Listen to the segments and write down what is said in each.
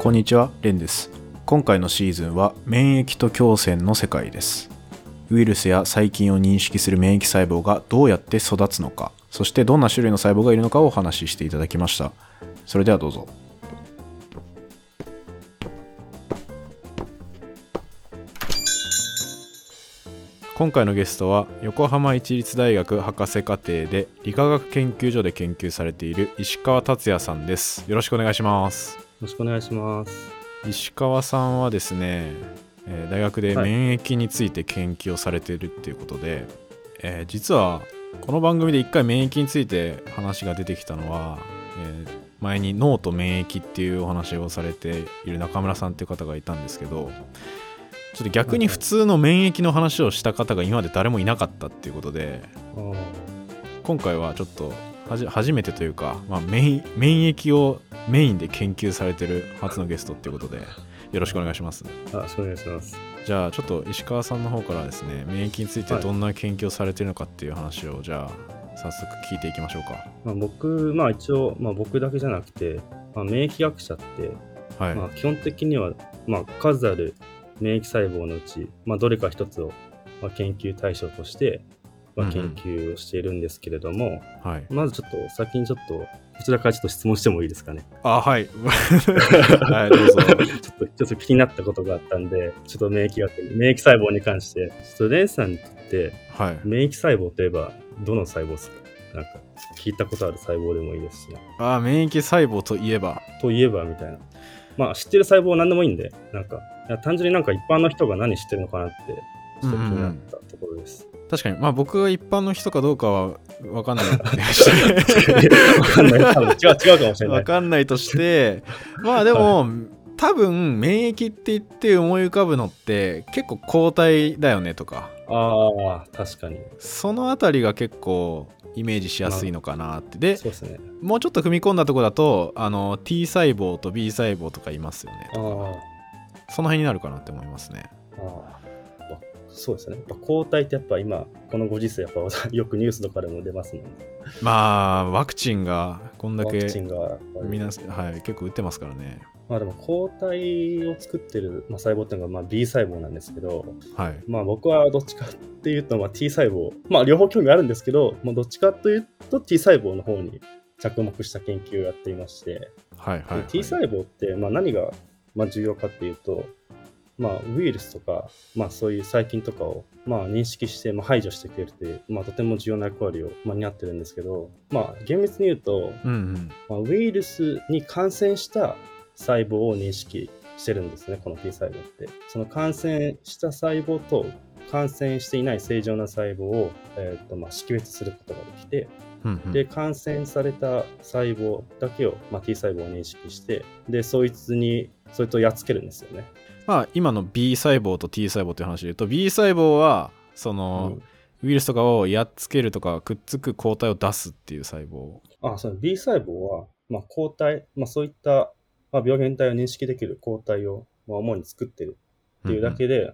こんにちは、レンです。今回のシーズンは免疫と共戦の世界です。ウイルスや細菌を認識する免疫細胞がどうやって育つのか、そしてどんな種類の細胞がいるのかをお話ししていただきました。それではどうぞ。今回のゲストは横浜市立大学博士課程で理化学研究所で研究されている石川達也さんです。よろしくお願いします。よろしくお願いします。石川さんはですね、えー大学ではい免疫について研究をされているっていうことで、えー実はこの番組で一回免疫について話が出てきたのは、えー前に脳と免疫っていうお話をされている中村さんっていう方がいたんですけどちょっと逆に普通の免疫の話をした方が今まで誰もいなかったっていうことで今回はちょっとはじ初めてというか、まあ、免免疫をメインで研究されてる初のゲストっていうことでよろしくお願いしますあ、よろしくお願いします。じゃあちょっと石川さんの方からですね免疫についてどんな研究をされてるのかっていう話をじゃあ早速聞いていきましょうか。まあ、僕、まあ一応、まあ僕だけじゃなくて、まあ、免疫学者って、はい、まあ基本的には、まあ数ある免疫細胞のうち、まあどれか一つを、まあ、研究対象として、まあ、うんうん。研究をしているんですけれども、はい、まずちょっと先にちょっと、こちらからちょっと質問してもいいですかね？あはい。はいどうぞ。ちょっと、ちょっと気になったことがあったんで、ちょっと免疫学、免疫細胞に関して、ちょっとレンさんって、はい。免疫細胞といえばどの細胞ですか？なんか聞いたことある細胞でもいいですし。ね。あ免疫細胞といえば。といえばみたいな。まあ知ってる細胞は何でもいいんで、なんか単純になんか一般の人が何知ってるのかなってちょっと気になったところです。確かにまあ僕が一般の人かどうかは分かんないわかんない。違う違うかもしれない。分かんないとして まあでも多分免疫って言って思い浮かぶのって結構抗体だよねとかああ、確かに。そのあたりが結構イメージしやすいのかなってでそうですね。もうちょっと踏み込んだところだとあの T 細胞と B 細胞とかいますよねああ、その辺になるかなって思いますねあそうですね。やっぱ抗体ってやっぱ今、このご時世、やっぱよくニュースとかでも出ますもんね。まあワクチンがこんだけワクチンが。みんな、はい、結構打ってますからねまあでも抗体を作ってる、まあ、細胞っていうのがまあ B 細胞なんですけど、はいまあ僕はどっちかっていうとまあ T 細胞、まあ両方興味あるんですけど、まあ、どっちかというと T 細胞の方に着目した研究をやっていまして、はいはい、はいで T 細胞ってまあ何がまあ重要かっていうと、まあウイルスとか、まあそういう細菌とかをまあ認識してまあ排除してくれるという、まあとても重要な役割をまあ担ってるんですけど、まあ厳密に言うと、うんうんまあ、ウイルスに感染した細胞を認識してるんですね、この T 細胞って。その感染した細胞と感染していない正常な細胞を、えーとまあ、識別することができて、うんうん。で、感染された細胞だけを、まあ、T 細胞を認識して、で、そいつに、それとやっつけるんですよね。まあ今の B 細胞と T 細胞という話で言うと B 細胞はその、ウイルスとかをやっつけるとかくっつく抗体を出すっていう細胞。あ、その B 細胞は、まあ、抗体、まあ、そういった、まあ、病原体を認識できる抗体を、まあ、主に作ってるっていうだけで、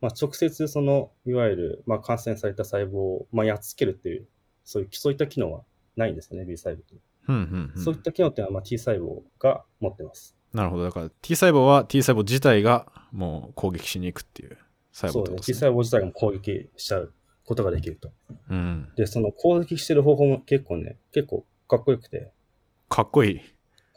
まあ、直接その、いわゆる、まあ、感染された細胞を、まあ、やっつけるっていう、そういう、そういった機能はないんですよね、B 細胞に。うんうんうんそういった機能っていうのは、まあ、T 細胞が持ってます。なるほどだから T 細胞は T 細胞自体がもう攻撃しに行くっていう細胞そうね。ってこと T ですね細胞自体が攻撃しちゃうことができると。うんで、その攻撃してる方法も結構ね、結構かっこよくて、かっこいい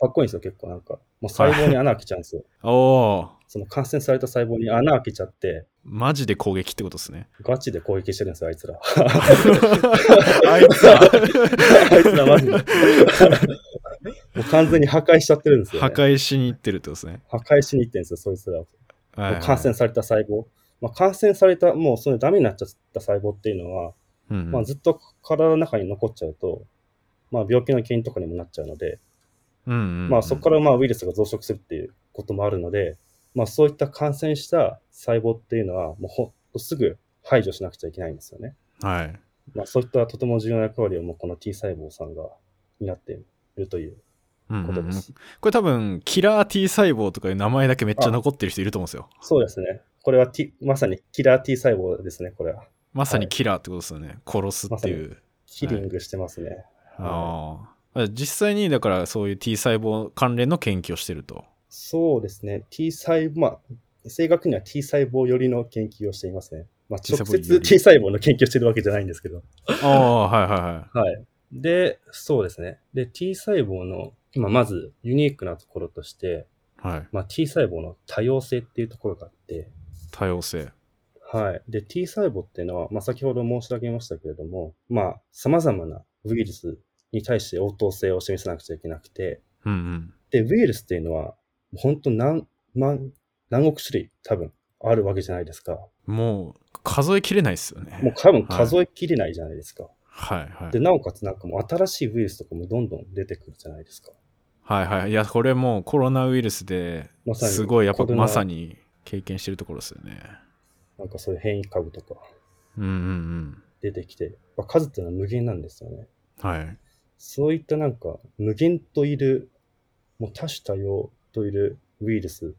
かっこいいんですよ、結構なんか。もう細胞に穴開けちゃうんですよ。おおその感染された細胞に穴開けちゃって、マジで攻撃ってことですねガチで攻撃してるんですよ、あいつら。あいつはあいつらマジで。もう完全に破壊しちゃってるんですよ、破ね。壊しに行ってるってことですね、破壊しに行ってるんですよ、そいつらを。はいはい感染された細胞。まあ、感染された、もうそれダメになっちゃった細胞っていうのは、うんうんまあ、ずっと体の中に残っちゃうと、まあ、病気の原因とかにもなっちゃうので、うんうんうんまあ、そこからまあウイルスが増殖するっていうこともあるので、まあ、そういった感染した細胞っていうのは、もうほんとすぐ排除しなくちゃいけないんですよね。はいまあ、そういったとても重要な役割をもうこの T 細胞さんが担っているといううんうんうんことです。これ多分キラー T 細胞とかいう名前だけめっちゃ残ってる人いると思うんですよそうですね。これは、T、まさにキラー T 細胞ですね、これは。まさにキラーってことですよね、殺すっていう、キリングしてますね。あああ実際にだからそういう T 細胞関連の研究をしてると。そうですね。T 細胞、まあ、正確には T 細胞寄りの研究をしていますね。まあ、直接 T 細胞の研究をしてるわけじゃないんですけど。ああ、はいはいはい。はい。で、そうですね。で、T 細胞の、まあ、まずユニークなところとして、はい。まあ、T 細胞の多様性っていうところがあって、多様性。はい。で、T 細胞っていうのは、まあ、先ほど申し上げましたけれども、まあ、様々なウイルスに対して応答性を示さなくちゃいけなくて、うんうん。で、ウイルスっていうのは、本当何万、何億種類多分あるわけじゃないですか。もう数えきれないですよね。もう多分数えきれないじゃないですか。はいはいで、。なおかつなんかもう新しいウイルスとかもどんどん出てくるじゃないですか。はいはい。いや、これもうコロナウイルスですごいやっぱまさに経験してるところですよね。なんかそういう変異株とかうんうん出てきて、まあ数っていうのは無限なんですよね。うん。はい。そういったなんか無限といる、もう多種多様といるウイルス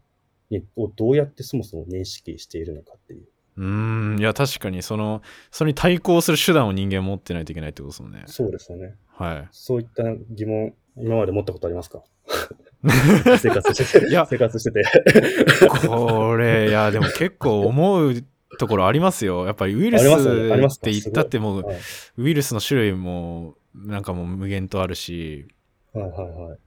にをどうやってそもそも認識しているのかっていう。うーん。いや、確かにその、それに対抗する手段を人間持ってないといけないってことですもんね。そうですよね。はい。そういった疑問、今まで持ったことありますか？生活してて。いや生活してて。これ、いや、でも結構思うところありますよ。やっぱりウイルスって言ったってもう、はいウイルスの種類もなんかもう無限とあるし、はいはいはい。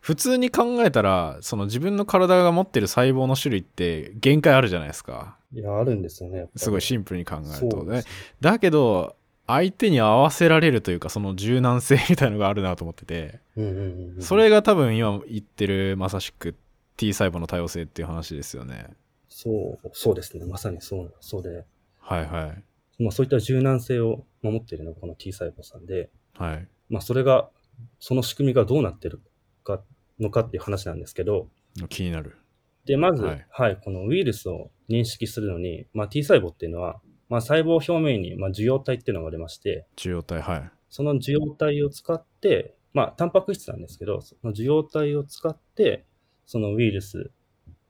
普通に考えたら、その自分の体が持ってる細胞の種類って限界あるじゃないですか。いや、あるんですよね。すごいシンプルに考えると。そうですねだけど、相手に合わせられるというか、その柔軟性みたいのがあるなと思ってて、うんうんうんうん。それが多分今言ってるまさしく T 細胞の多様性っていう話ですよね。そう、そうですね。まさにそう、そうで。はいはい。まあそういった柔軟性を守っているのがこの T 細胞さんで、はい。まあそれが、その仕組みがどうなってるか、のかっていう話なんですけど、気になる。で、まず、ははいい、このウイルスを認識するのに、まあ T 細胞っていうのは、まあ細胞表面に、まあ受容体っていうのがありまして、受容体、はい。その受容体を使って、まあタンパク質なんですけど、その受容体を使って、そのウイルス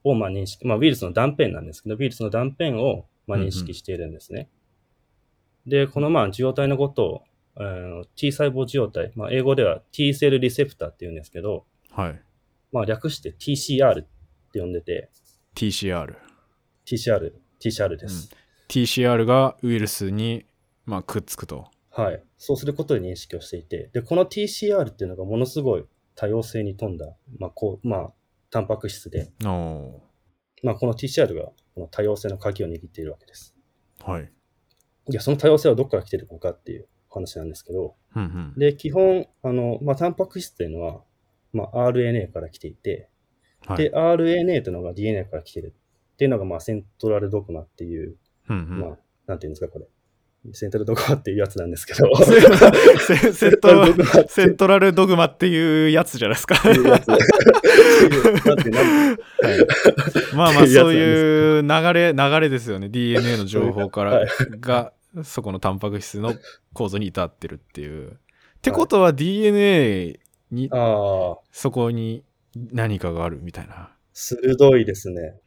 をまあ認識、まあウイルスの断片なんですけど、ウイルスの断片をまあ認識しているんですね。で、このまあ受容体のことを、えー T 細胞受容体、まあ英語では T セルリセプターって言うんですけど、はい。まあ略して TCR って呼んでて、TCR。TCR、TCR です。TCR がウイルスに、まあ、くっつくと。はい。そうすることで認識をしていて、で、この TCR っていうのがものすごい多様性に富んだ、まあ、こう、まあ、タンパク質で、おまあ、この TCR がこの多様性の鍵を握っているわけです。ーはい。いや、その多様性はどこから来ているのかっていう話なんですけど、うんうん。で、基本、あの、まあ、タンパク質っていうのは、まあ、RNA から来ていて、はい。で、RNA というのが DNA から来ているっていうのが、まあ、セントラルドグマっていう、うんうんまあ、なんていうんですか、これ。セントラルドグマっていうやつなんですけど、セセントラドグマセントラルドグマっていうやつじゃないですか。まあまあそういう流れ、流れですよね。DNA の情報から、はいが、そこのタンパク質の構造に至ってるっていう。ってことは DNA に、ああ、そこに何かがあるみたいな。鋭いですね。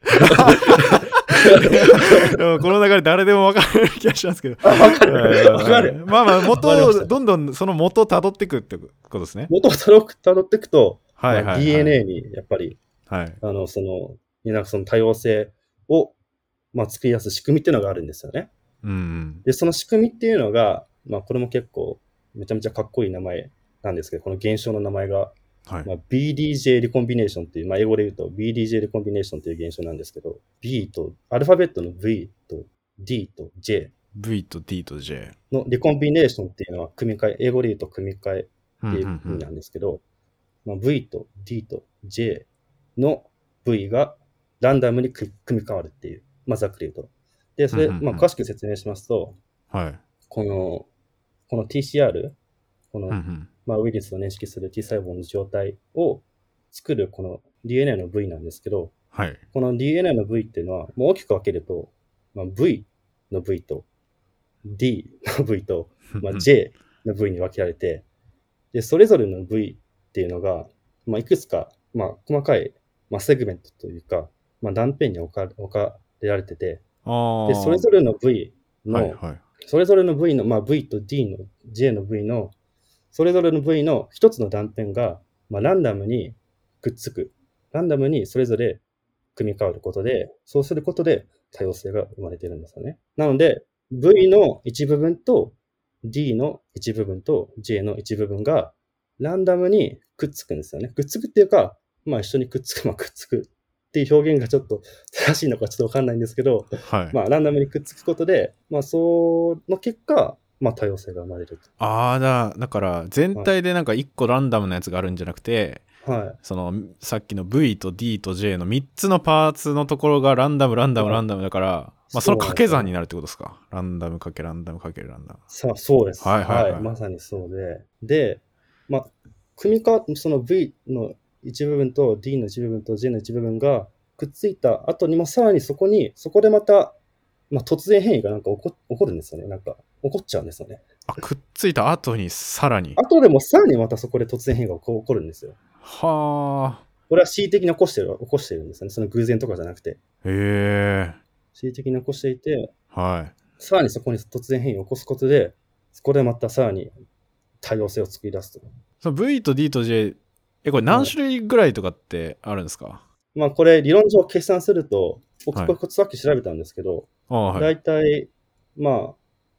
この流れ誰でも分かる気がしますけど。あ、わかる。わかる。まあまあ元を、どんどんその元を辿っていくってことですね。元をたど辿っていくと、はいはい、はい。まあ DNA にやっぱり、はい。あの、その、になんかその多様性を、まあ、作り出す仕組みっていうのがあるんですよね。うんうん。で、その仕組みっていうのが、まあ、これも結構、めちゃめちゃかっこいい名前なんですけど、この現象の名前が、はい。まあ、BDJ リコンビネーションっていう、まあ、英語で言うと BDJ リコンビネーションっていう現象なんですけど、B と、アルファベットの V と D と J V と D と J。のリコンビネーションっていうのは組み替え、英語で言うと組み替えっうんていう意味なんですけど、まあ、V と D と J の V がランダムに組組み替わるっていう、まあ、ざっくり言うと。で、それ、うんうんうんまあ、詳しく説明しますと、はい。この、この TCR、この、うんうん。まあ、ウイルスを認識する T 細胞の状態を作るこの DNA の V なんですけど、はい。この DNA の V っていうのは、もう大きく分けると、まあ、V の V と D の V と、まあ、J の V に分けられて、で、それぞれの V っていうのが、まあ、いくつか、まあ、細かい、まあ、セグメントというか、まあ、断片に置か置かれられてて。で、それぞれの V の、はいはい。それぞれの V の、まあ、V と D の、J の V の、それぞれの部位の一つの断片が、まあ、ランダムにくっつく。ランダムにそれぞれ組み替わることで、そうすることで多様性が生まれてるんですよね。なので、V の一部分と D の一部分と J の一部分がランダムにくっつくんですよね。くっつくっていうか、まあ一緒にくっつく、まあくっつくっていう表現がちょっと正しいのかちょっとわかんないんですけど、はい。まあランダムにくっつくことで、まあその結果、まあ多様性が生まれるああ、だ、だから全体でなんか1個ランダムなやつがあるんじゃなくて、と。はい。そのさっきの V と D と J の3つのパーツのところがランダムランダムはいランダムだから、まあ、その掛け算になるってことですか？ランダムかけランダムかけランダムさあ、そうです。はいはいはいまさにそうで。で、まあ、組みか、その V の一部分と D の一部分と J の一部分がくっついた後にもさらにそこに、そこでまた、まあ、突然変異がなんか起こ起こるんですよね。なんか、起こっちゃうんですよね。あくっついた後にさらに後でもさらにまたそこで突然変異が起こるんですよ。はあこれは恣意的に起こしてる、起こしてるんですよね。その偶然とかじゃなくて。へえ恣意的に起こしていて、はいさらにそこに突然変異を起こすことで、そこでまたさらに多様性を作り出すと。V と D と J えこれ何種類ぐらいとかってあるんですか、まあこれ理論上計算すると、僕はいこれさっき調べたんですけど、はいだいたい、ま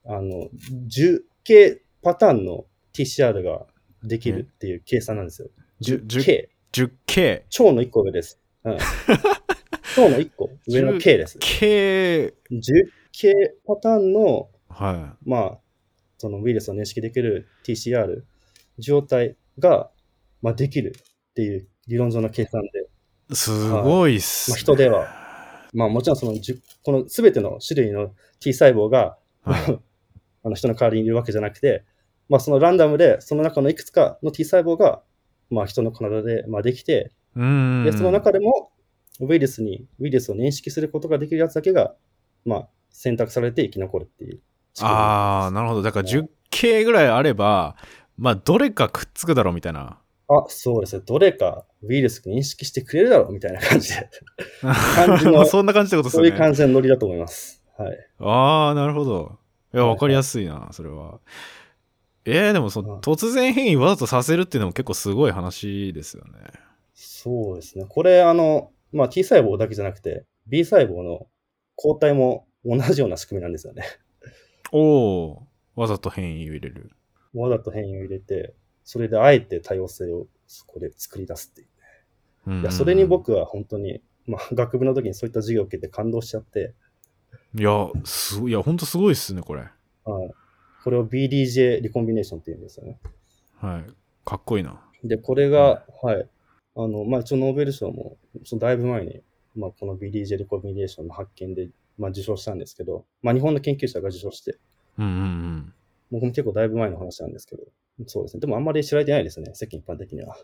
あ、あの、10系パターンの TCR ができるっていう計算なんですよ。じゅ 10K。10K 超の1個上です。うん。超の1個上の K です。K 10K パターンの、はまあ、そのウイルスを認識できる TCR 状態が、まあ、できるっていう理論上の計算で、いすごいっす、まあ、人では、まあもちろんその10、この全ての種類の T 細胞が、はい。あの人の代わりにいるわけじゃなくて、まあそのランダムで、その中のいくつかの T 細胞が、まあ人の体で、まあ、できて、で、その中でも、ウイルスに、ウイルスを認識することができるやつだけが、まあ選択されて生き残るっていう。ああなるほど。だから 10K ぐらいあればまあどれかくっつくだろうみたいなあ、そうですね。どれかウイルス認識してくれるだろうみたいな感じで。感じのまあそんな感じってことですそういう感じのノリだと思います。はい。ああなるほどいやわかりやすいなそれはえー、でもそうん突然変異わざとさせるっていうのも結構すごい話ですよねそうですね。これ、あの、まあ、T 細胞だけじゃなくて、B 細胞の抗体も同じような仕組みなんですよね。おおわざと変異を入れるわざと変異を入れて、それであえて多様性をそこで作り出すっていう。うんうんいや、それに僕は本当に、まあ、学部の時にそういった授業を受けて感動しちゃって、いやすごいいやほんとすごいっすねこれはい。これを BDJ リコンビネーションって言うんですよね。はいかっこいいなで、これが、はい。あの、まあ、一応ノーベル賞も、そのだいぶ前に、まあ、この BDJ リコンビネーションの発見で、まあ、受賞したんですけど、まあ、日本の研究者が受賞して、うんうんうん僕も結構だいぶ前の話なんですけど、そうですね。でもあんまり知られてないですね、世間一般的には。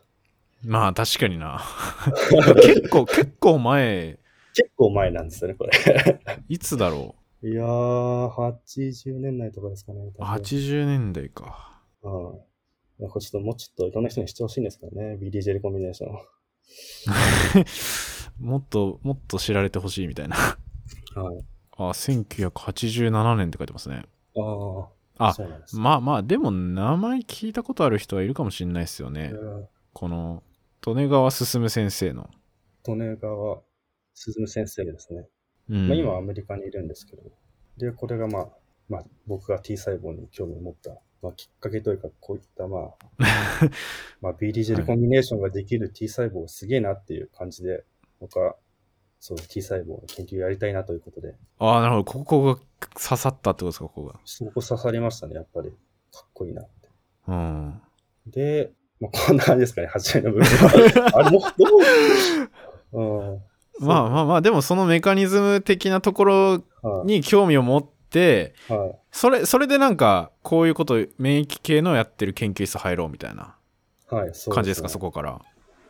まあ確かにな 結構結構前結構前なんですよね、これ。いつだろいやー、80年代とかですかね。う多分80年代かうん。いやこれちょっともうちょっといろんな人に知ってほしいんですけどね、BDJ リコンビネーション。もっともっと知られてほしいみたいなはい。あ1987年って書いてますねああ、あそうなんです。まあまあでも名前聞いたことある人はいるかもしれないですよね。うんこの利根川進先生の、利根川進先生ですね。うん。まあ、今はアメリカにいるんですけど、で、これがまあ、まあ、僕が T 細胞に興味を持った、まあ、きっかけというか、こういったまあ、まあ、BDJ リコンビネーションができる T 細胞すげえなっていう感じで、僕は、そういう T 細胞の研究やりたいなということで、ああなるほどここが刺さったってことですかここがそこ刺さりましたね、やっぱり。かっこいいなって。うんで、まあ、こんな感じですかね、8割の部分は。あれ、もう、どううん。まあまあまあでもそのメカニズム的なところはいに興味を持ってはい。それそれでなんかこういうこと免疫系のやってる研究室入ろうみたいな感じですかねそこから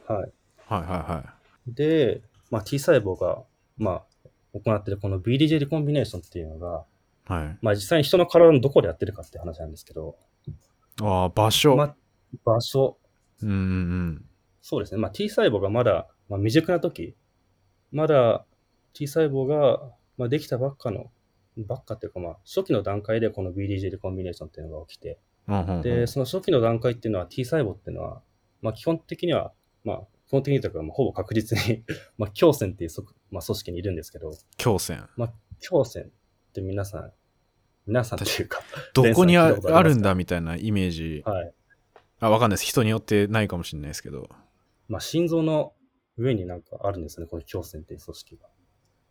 はい。はいはいはで、まあ、T 細胞が、まあ、行っているこの BDJ リコンビネーションっていうのが、いはい。まあ、実際に人の体のどこでやってるかって話なんですけど、ああ場所、まあ、場所、うんうんそうですね。まあ、T 細胞がまだ、まあ、未熟な時、まだ T 細胞が、まあ、できたばっかの、ばっかっていうか、まあ、初期の段階でこの BDJ リコンビネーションっていうのが起きて、うんうんうん。で、その初期の段階っていうのは T 細胞っていうのは、まあ基本的には、まあ基本的にとか、まあ、ほぼ確実に まあ胸腺っていうそ、まあ、組織にいるんですけど、強線。まあ胸腺って皆さん、皆さんというか、どこにあるんだみたいなイメージ。はい。あ、わかんないです。人によってないかもしれないですけど。まあ心臓の上になんかあるんですよね、この胸腺っていう組織が。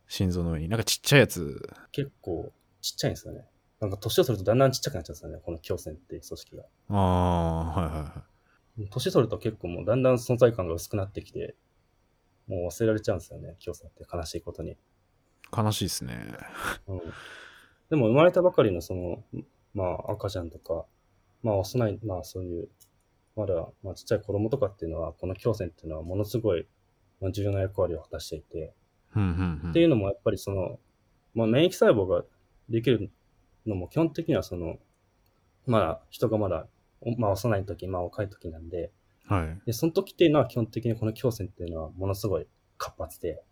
心臓の上に。なんかちっちゃいやつ。結構ちっちゃいんですよね。なんか年を取るとだんだんちっちゃくなっちゃうんですよね、この胸腺っていう組織が。ああ、はいはいはい。年取ると結構もうだんだん存在感が薄くなってきて、もう忘れられちゃうんですよね、胸腺って悲しいことに。悲しいですね。うん。でも生まれたばかりのその、まあ赤ちゃんとか、まあ幼い、まあそういう、まだ、まあちっちゃい子供とかっていうのは、この胸腺っていうのはものすごいまあ重要な役割を果たしていて、っていうのもやっぱりその、まあ免疫細胞ができるのも基本的にはその、まだ人がまだ、おまあ幼い時、まあ若い時なんで、はい。で、その時っていうのは基本的にこの胸腺っていうのはものすごい活発で、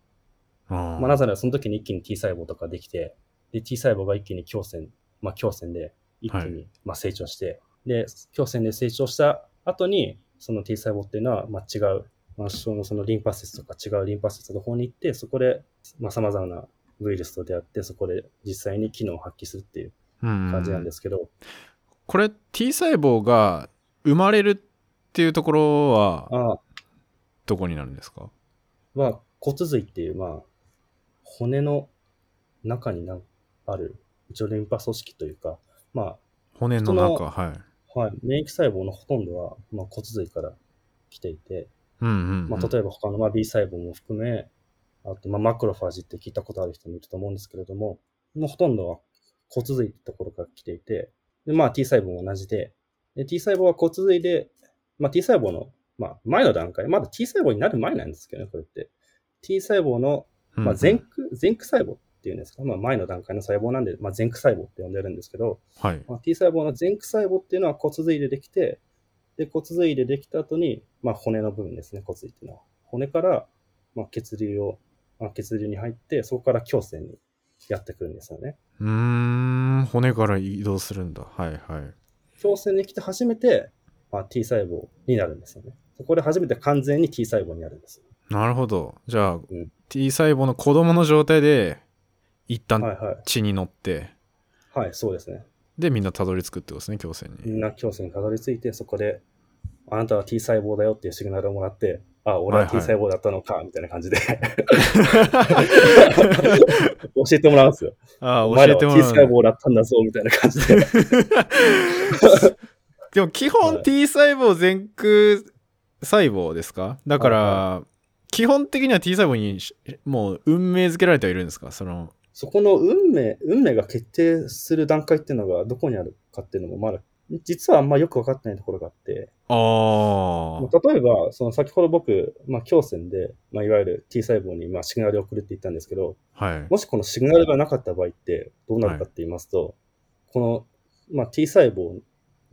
あー。まあなぜならその時に一気に T 細胞とかできて、で、T 細胞が一気に胸腺、まあ胸腺で一気はにまあ成長して、で、胸腺で成長した後に、その T 細胞っていうのはまあ違う、まあそのそのリンパ節とか違うリンパ節の方に行って、そこでまあ様々なウイルスと出会って、そこで実際に機能を発揮するっていう感じなんですけど、これ T 細胞が生まれるっていうところはああ、どこになるんですか？は骨髄っていう、まあ、骨の中になある一応リンパ組織というか、ま骨の中はい。あ、はい、免疫細胞のほとんどは、まあ、骨髄から来ていて、うんうん、うん。まあ、例えば他のまあ B 細胞も含め、あとまあマクロファージって聞いたことある人もいると思うんですけれども、もうほとんどは骨髄ってところから来ていて、でまあ T 細胞も同じで、で T 細胞は骨髄で、まあ T 細胞の、まあ、前の段階、まだ T 細胞になる前なんですけどね、これって。T 細胞のまあ、前駆、前駆細胞っていうんですか、まあ、前の段階の細胞なんで、まあ、前駆細胞って呼んでるんですけど、はい。まあ、T 細胞の前駆細胞っていうのは骨髄でできて、で、骨髄でできた後に、まあ、骨の部分ですね、骨髄っていうのは。骨から、まあ、血流を、まあ、血流に入って、そこから胸腺にやってくるんですよね。うーん、骨から移動するんだ。はいはい。胸腺に来て初めて、まあ、T 細胞になるんですよね。そこで初めて完全に T 細胞になるんですよ。なるほど。じゃあ、ん T 細胞の子供の状態で、一旦はいはい。血に乗って、はい、そうですね。で、みんなたどり着くってことですね、胸腺に。みんな胸腺にたどり着いて、そこで、あなたは T 細胞だよっていうシグナルをもらって、あ、俺は T 細胞だったのか、みたいな感じで 教えてもらうんですよ。ああ、教えても T らう。細胞だったんだぞ、みたいな感じで。でも基は本い T 細胞前駆細胞ですか？だから、は基本的には T 細胞にしもう運命づけられてはいるんですか？その、そこの運命、運命が決定する段階っていうのがどこにあるかっていうのもまだ、実はあんまよくわかってないところがあって、ああ、まあ例えば、その先ほど僕、まあ、胸腺で、まあ、いわゆる T 細胞にまあシグナルを送るって言ったんですけど、はい。もしこのシグナルがなかった場合ってどうなるかって言いますと、この、まあ、T 細胞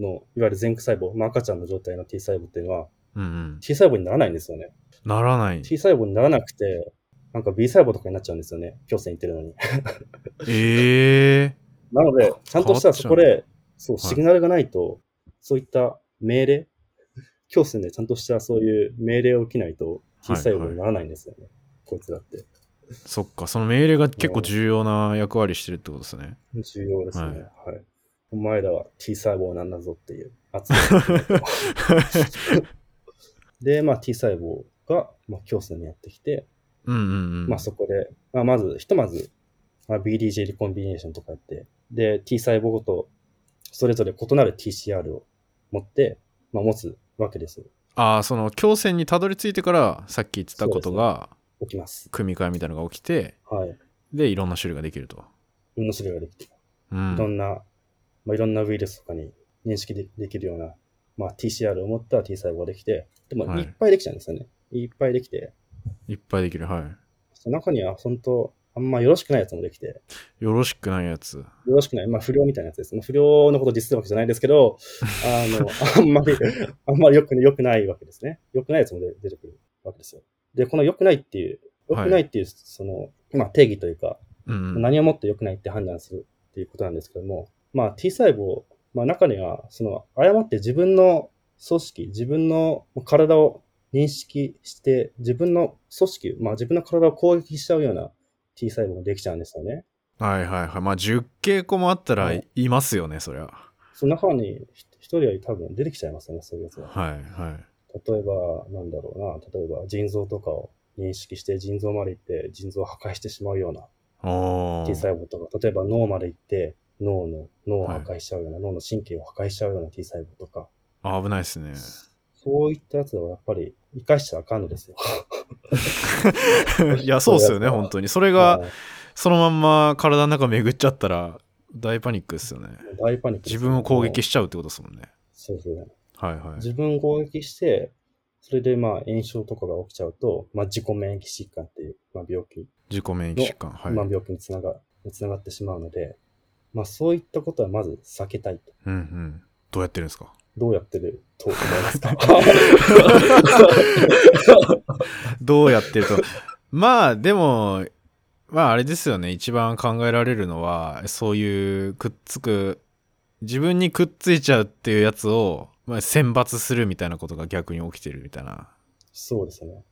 の、いわゆる前駆細胞、まあ、赤ちゃんの状態の T 細胞っていうのはうんうん。T 細胞にならないんですよね。ならない。T 細胞にならなくて、なんか B 細胞とかになっちゃうんですよね。胸腺行ってるのに。ええ なので、ちゃんとしたらそこで、そう、はいシグナルがないと、そういった命令、胸腺でちゃんとしたそういう命令を受けないと T 細胞にならないんですよね。こいつだって。そっか、その命令が結構重要な役割してるってことですね。重要ですね。ははいい。お前らは T 細胞なんだぞっていう 圧力で、まあ T 細胞が、まあ、にやってきて、うんうんうん。まあそこで、まあまず、ひとまず、まあ、BDJ リコンビネーションとかやって、で、T 細胞ごと、それぞれ異なる TCR を持って、まあ持つわけです。ああ、その胸腺にたどり着いてから、さっき言ってたことが、起きます。組み換えみたいなのが起きて、はい。で、いろんな種類ができると。いろんな種類ができて、ういろん。んな、まあいろんなウイルスとかに認識でできるような、まあ TCR を持った T 細胞ができて、でもはいいっぱいできちゃうんですよね。いっぱいできて、いっぱいできる。はその中には本当、あんまよろしくないやつもできて、い。よろしくないやつ。よろしくない、まあ不良みたいなやつです。まあ、不良のことをディスるわけじゃないですけど、あの、あんまり、あんまり良く良くないわけですね。良くないやつも出出てくるわけですよ。で、この良くないっていう、良くないっていう、その、まあ定義というか、うんうん。何をもって良くないって判断するっていうことなんですけども、まあ T 細胞まあ中には、その、誤って自分の組織、自分の体を認識して、自分の組織、まあ自分の体を攻撃しちゃうような T 細胞ができちゃうんですよね。はいはいはい。まあ10傾向もあったらはいいますよね、そりゃ。その中にひ一人は多分出てきちゃいますよね、そういうやつが。はいはい。例えば、なんだろうな、例えば腎臓とかを認識して腎臓まで行って腎臓を破壊してしまうようなお T ー。細胞とか、例えば脳まで行って脳の、脳を破壊しちゃうような、脳の神経を破壊しちゃうような T 細胞とか、あ危ないですね。そういったやつはやっぱり生かしちゃあかんのですよ。いや、そうっすよね、本当に。それが、はいそのまんま体の中巡っちゃったら、大パニックですよね。大パニックです自分を攻撃ししちゃうってことですもんね。そうですね。はいはい。自分を攻撃して、それでまあ炎症とかが起きちゃうと、まあ自己免疫疾患っていう、まあ、病気、自己免疫疾患。はい。まあ病気につなが、つながってしまうので、まあそういったことはまず避けたいと。うんうん。どうやってるんですか？どうやってると思いますか？どうやってると？まあ、でも、まああれですよね。一番考えられるのは、そういうくっつく、自分にくっついちゃうっていうやつを、まあ、選抜するみたいなことが逆に起きてるみたいな。そうですね。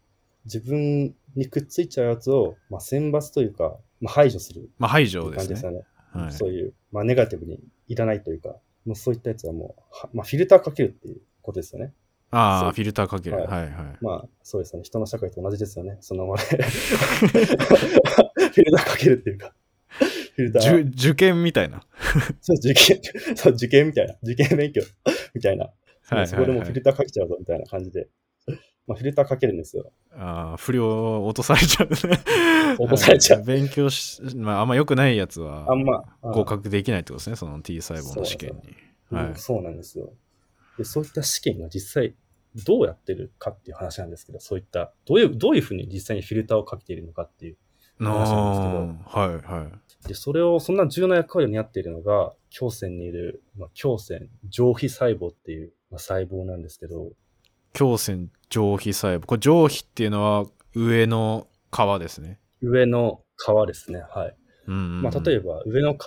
自分にくっついちゃうやつを、まあ、選抜というか、まあ、排除するまあ排除ですね。はい。そういう、まあ、ネガティブにいらないというか、もうそういったやつはもう、はまあ、フィルターかけるっていうことですよね。ああ、フィルターかける。ははいいはい。まあ、そうですよね。人の社会と同じですよね。そのままで。フィルターかけるっていうか、フィルター、受験みたいな。そう受験、そう受験みたいな、受験勉強みたいな。はいはいはいそこでもうフィルターかけちゃうぞみたいな感じで。まあ、フィルターかけるんですよ。ああ、不良を落とされちゃうね。落とされちゃうはい 勉強し、まあ、あんま良くないやつはあんま、あ合格できないってことですね、その T 細胞の試験に。はい。うんそうなんですよ。で、そういった試験が実際どうやってるかっていう話なんですけど、そういった、どういう、どういうふうに実際にフィルターをかけているのかっていう。あ話なんですあ、はいはい。で、それを、そんな重要な役割を担っているのが、胸腺にいる、まあ、胸腺上皮細胞っていう、まあ、細胞なんですけど、胸腺上皮細胞。これ上皮っていうのは上の皮ですね。上の皮ですね。はい。うんうんうん、まあ、例えば、上の皮、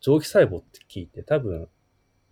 上皮細胞って聞いて、多分、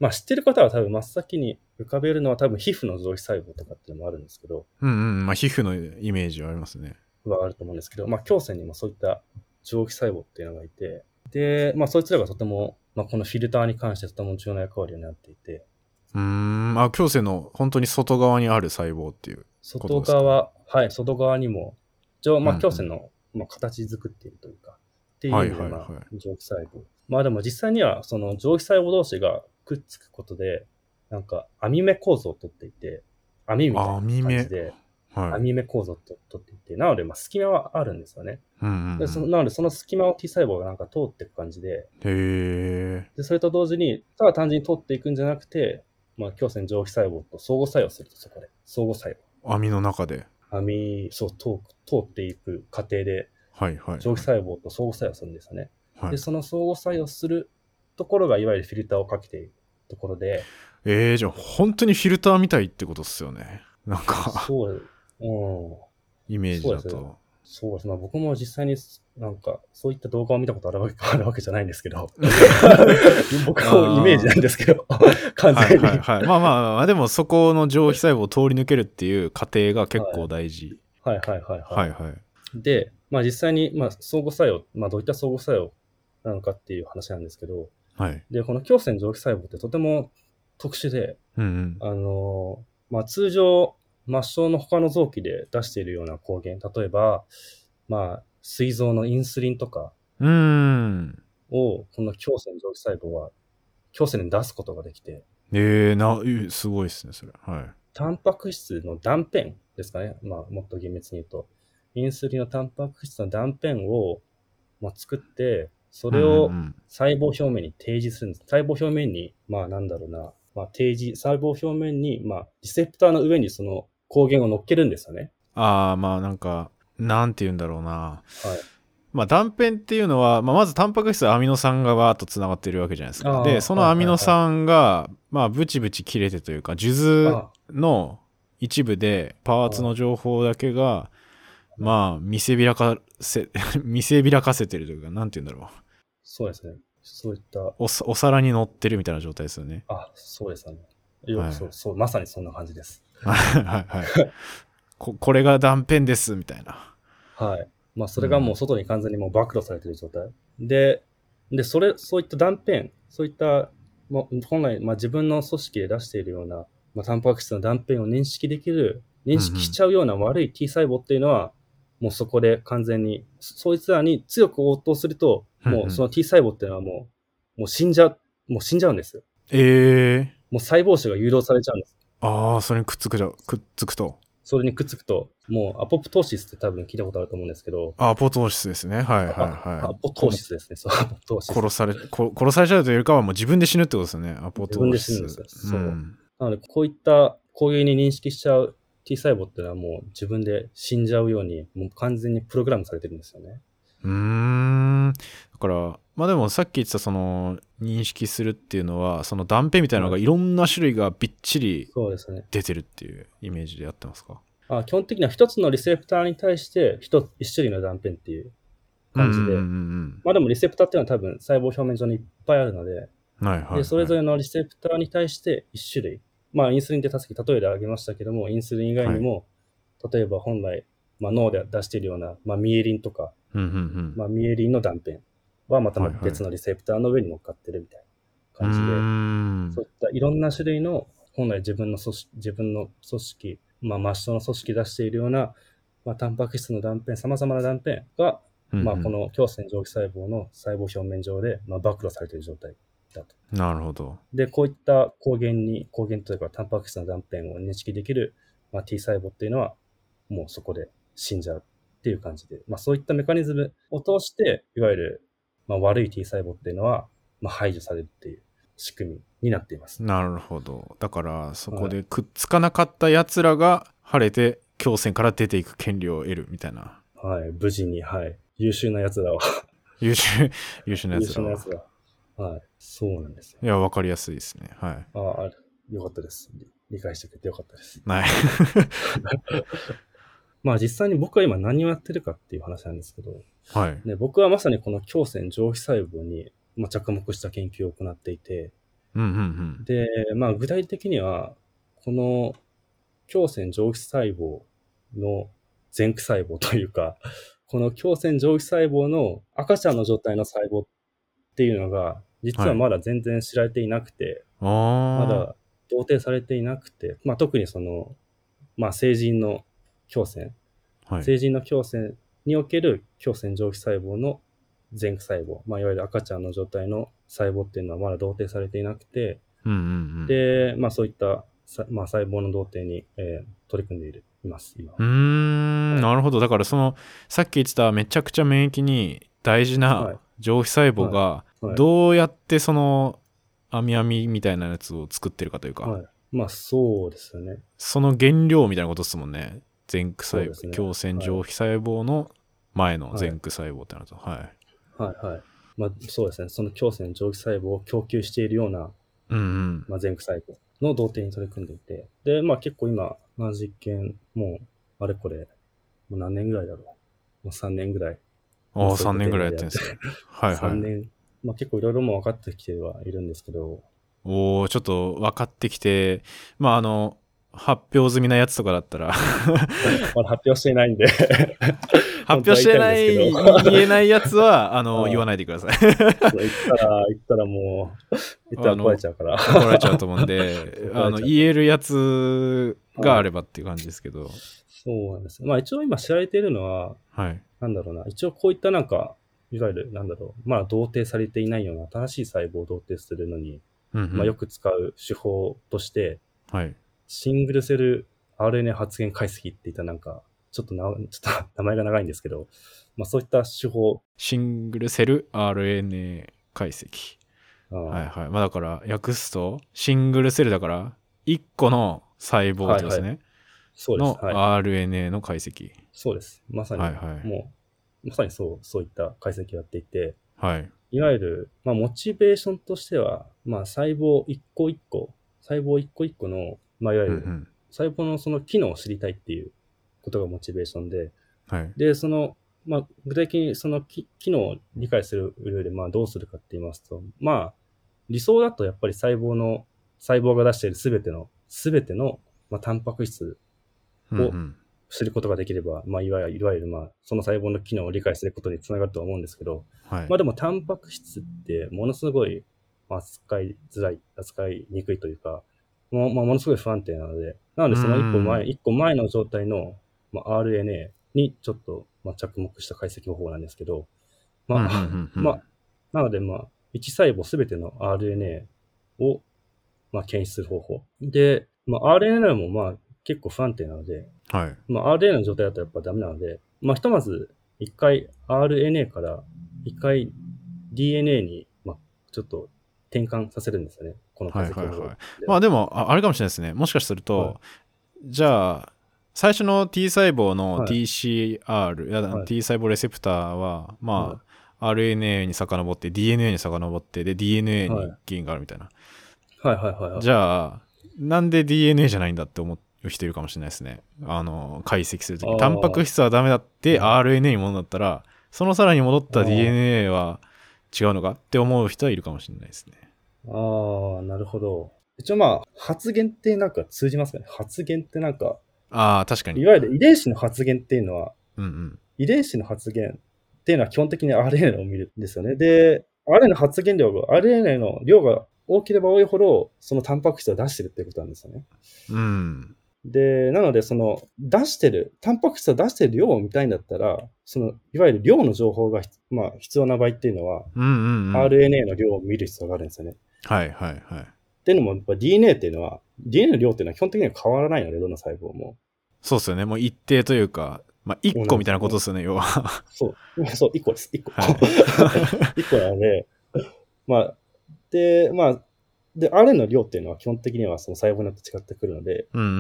まあ、知ってる方は多分真っ先に浮かべるのは多分皮膚の上皮細胞とかっていうのもあるんですけど、うんうん。まあ、皮膚のイメージはありますね。はあると思うんですけど、まあ、胸腺にもそういった上皮細胞っていうのがいて、で、まあ、そいつらがとても、まあ、このフィルターに関してとても重要な役割を担っていて、うーん。あ、胸腺の本当に外側にある細胞っていう。外側、はい、外側にも、上まあ、うんうん胸腺の、まあ、形作っているというか、っていう意味で、はいはいはいまあ、上皮細胞。まあでも実際には、その上皮細胞同士がくっつくことで、なんか網目構造をとっていて、網みたいな感じで、はい。網目構造をととっていて、なので、まあ、隙間はあるんですよね。うんうんうんでそのなので、その隙間を T 細胞がなんか通っていく感じで、へえ。で、それと同時に、ただ単純に通っていくんじゃなくて、まあ、胸腺上皮細胞と相互作用すると、そこで。相互作用。網の中で。網、そう、通通っていく過程で、はいはい。上皮細胞と相互作用するんですよね。はいで、、その相互作用するところが、いわゆるフィルターをかけているところで、えー、じゃあ本当にフィルターみたいってことっすよね。なんか、そう、うん、イメージだそうですと。そうです。まあ僕も実際になんか、そういった動画を見たことあるわけじゃないんですけど、僕のイメージなんですけど、完はい全に。はいはい。まあまあまあ、でもそこの上皮細胞を通り抜けるっていう過程が結構大事。はいはいはいははいい。はい。で、まあ実際に、まあ相互作用、まあどういった相互作用なのかっていう話なんですけど、はい。で、この胸腺上皮細胞ってとても特殊で、うんうん。あのーまあ通常、末梢の他の臓器で出しているような抗原、例えば、まあ、膵臓のインスリンとかうーん。を、この胸腺上皮細胞は、胸腺に出すことができて、えー、な、うすごいっすね、それ。はい。タンパク質の断片ですかね。まあ、もっと厳密に言うと。インスリンのタンパク質の断片を、まあ、作って、それを細胞表面に提示するんです。細胞表面に、まあなんだろうな、まあ提示、細胞表面に、まあリセプターの上にその抗原を乗っけるんですよね。ああ、まあなんか、なんて言うんだろうな。はい。まあ断片っていうのは、まあ、まずタンパク質はアミノ酸がわーっとつながってるわけじゃないですか。で、そのアミノ酸が、まあブチブチ切れてというか、数珠あの一部でパーツの情報だけが、まあ見せびらかせ、見せびらかせてるというか、なんて言うんだろそうですね。そういった、おさお皿に乗ってるみたいな状態ですよね。あ、そうですよね。よはいそう、そう、まさにそんな感じです。はいはいはい。ここれが断片ですみたいな。はい。まあ、それがもう外に完全にもう暴露されてる状態。で、で、それ、そういった断片、そういった、もう本来、まあ自分の組織で出しているような、まあ、タンパク質の断片を認識できる、認識しちゃうような悪い T 細胞っていうのは、もうそこで完全に、そそいつらに強く応答すると、うんうんもうその T 細胞っていうのはもう、もう死んじゃう、もう死んじゃうんですよ。ええもう細胞種が誘導されちゃうんです。ああ、それにくっつくじゃ、くっつくと。それにくっつくと、もうアポプトーシスって多分聞いたことあると思うんですけど、あアポトーシスですね。はいはいあはい。アポトーシスですね。そう、アポトーシス。殺され、こ殺されちゃうというよりかはもう自分で死ぬってことですよね。アポトーシス。自分で死ぬんですよそうんなので、こういった攻撃に認識しちゃう T 細胞っていうのはもう自分で死んじゃうように、もう完全にプログラムされてるんですよね。うーん。だから、まあでもさっき言ってたその認識するっていうのは、その断片みたいなのがいろんな種類がびっちり。出てるっていうイメージでやってますか？あ基本的には一つのリセプターに対して一つ一種類の断片っていう感じで、まあでもリセプターっていうのは多分細胞表面上にいっぱいあるので。でそれぞれのリセプターに対して一種類、まあインスリンってさっき例えで挙げましたけども、インスリン以外にも、例えば本来、まあ、脳で出しているような、まあ、ミエリンとか、うんうんうん。まあ、ミエリンの断片はまた別のリセプターの上に乗っかってるみたいな感じで、そういったいろんな種類の本来自分の組織自分の組織、まあ、末梢の組織出しているような、まあ、タンパク質の断片、様々な断片が、うんうんまあ、この強線蒸気細胞の細胞表面上で、まあ、暴露されている状態だと。なるほど。で、こういった抗原に、抗原というか、タンパク質の断片を認識できる、まあ、T 細胞っていうのは、もうそこで死んじゃうっていう感じで、まあ、そういったメカニズムを通して、いわゆる、まあ、悪い T 細胞っていうのは、まあ、排除されるっていう仕組みになっています。なるほど。だから、そこでくっつかなかった奴らが晴れて強戦から出ていく権利を得るみたいな。はい。無事に、はい。優秀な奴らは、優秀、優秀な優奴らは。秀な奴らは。はい。そうなんですよ。いや、わかりやすいですね。はい。ああ、よかったです。理理解してくれてよかったです。ない。まあ実際に僕は今何をやってるかっていう話なんですけど、はい。ね、僕はまさにこの強線上皮細胞に、まあ、着目した研究を行っていて、うんうんうん。で、まあ具体的には、この強線上皮細胞の前駆細胞というか、この強線上皮細胞の赤ちゃんの状態の細胞っていうのが、実はまだ全然知られていなくて、ああ。まだ同定されていなくて、まあ特にその、まあ成人の強線、はい。成人の強線における強線上皮細胞の前駆細胞、まあいわゆる赤ちゃんの状態の細胞っていうのはまだ同定されていなくて、うんうんうん。で、まあそういったさ、まあ、細胞の同定に、えー取り組んでいる、います、今。うーん、なるほど。だからその、さっき言ってためちゃくちゃ免疫に大事はない上皮細胞が、はいどうやってその、網網みたいなやつを作ってるかというか、はい。まあそうですよね。その原料みたいなことですもんね。前駆細胞、ね強線上皮細胞の前の前駆細胞ってなると。はい。はいはい。まあそうですね。その強線上皮細胞を供給しているような、うんうん。まあ、前駆細胞の同定に取り組んでいて、で、まあ結構今、まあ実験、もう、あれこれ、もう何年ぐらいだろう。もう3年ぐらい。ああ、3そういう年ぐらいやってるんですね。はいは3い。年、まあ結構いろいろも分かってきてはいるんですけど、おおちょっと分かってきて、まああの、発表済みなやつとかだったらまだ発表していないんで、発表してない、言えないやつは、あの、言わないでください。言ったら、言ったらもう、言ったら怒られちゃうから。怒られちゃうと思うんで、あの、言えるやつがあればっていう感じですけど、そうなんです。まあ一応今知られているのは、はい。なんだろうな、一応こういったなんか、いわゆる、なんだろう、まあ同定されていないような新しい細胞を同定するのに、うんうんまあよく使う手法として、はい。シングルセル RNA 発現解析っていったなんか、ちょっとな、ちょっと 名前が長いんですけど、まあそういった手法、シングルセル RNA 解析。はいはい。まあだから、訳すと、シングルセルだから、1個の細胞ってことですね。そうです。のはい。RNA の解析。そうです。まさに、はいはいもう、まさにそう、そういった解析をやっていて、はい。いわゆる、まあ、モチベーションとしては、まあ、細胞一個一個、細胞一個一個の、まあ、いわゆる、うんうん。細胞のその機能を知りたいっていうことがモチベーションで、はい。で、その、まあ、具体的にその機機能を理解する上で、まあ、どうするかって言いますと、まあ、理想だとやっぱり細胞の、細胞が出しているすべての、すべての、まあ、タンパク質うんうん知ることができれば、まあ、いわゆる、いわゆる、まあ、その細胞の機能を理解することにつながるとは思うんですけど、はいまあでも、タンパク質って、ものすごい、まあ、扱いづらい、扱いにくいというか、まあ、ものすごい不安定なので、なので、その一個前、一個前の状態の、まあ、RNA にちょっと、まあ、着目した解析方法なんですけど、まあ、まあ、なので、まあ、1細胞すべての RNA を、まあ、検出する方法。で、まあ、RNA も、まあ、結構不安定なので、はい。まあ、RNA の状態だとやっぱダメなので、まあ、ひとまず、一回 RNA から、一回 DNA に、まあ、ちょっと転換させるんですよね。この解析方法はいはいはい。でまあでもああれかもしれないですね。もしかすると、はい。じゃあ最初の T 細胞のはい。TCR、はい。T 細胞レセプターはまあ、RNA に遡って DNA に遡ってで DNA にはい。原因があるみたいな、はいはいはいはい。じゃあなんで DNA じゃないんだって思う人いるかもしれないですね。あの解析するとき。タンパク質はダメだってう RNA に戻ったらそのさらに戻った DNA は違うのかって思う人はいるかもしれないですねああ、なるほど。一応まあ、発現ってなんか通じますかね？発現ってなんか、ああ確かにいわゆる遺伝子の発現っていうのは、うんうん遺伝子の発現っていうのは基本的に RNA を見るんですよね。で、RNA の発現量が、RNA の量が大きければ多いほど、そのタンパク質を出してるっていうことなんですよね。うんで、なので、その、出してる、タンパク質を出してる量を見たいんだったら、その、いわゆる量の情報がひ、まあ、必要な場合っていうのは、うんうんうん RNA の量を見る必要があるんですよね。はいはいはい。っていうのも、やっぱ DNA っていうのは、DNA の量っていうのは基本的には変わらないので、どの細胞も。そうですよね。もう一定というかまあ一個みたいなことですよね要は。そう、そう、1個です、1個。はい。1個なので、まあ、で、まあ、で、RNA の量っていうのは基本的にはその細胞によって違ってくるので、うんうんう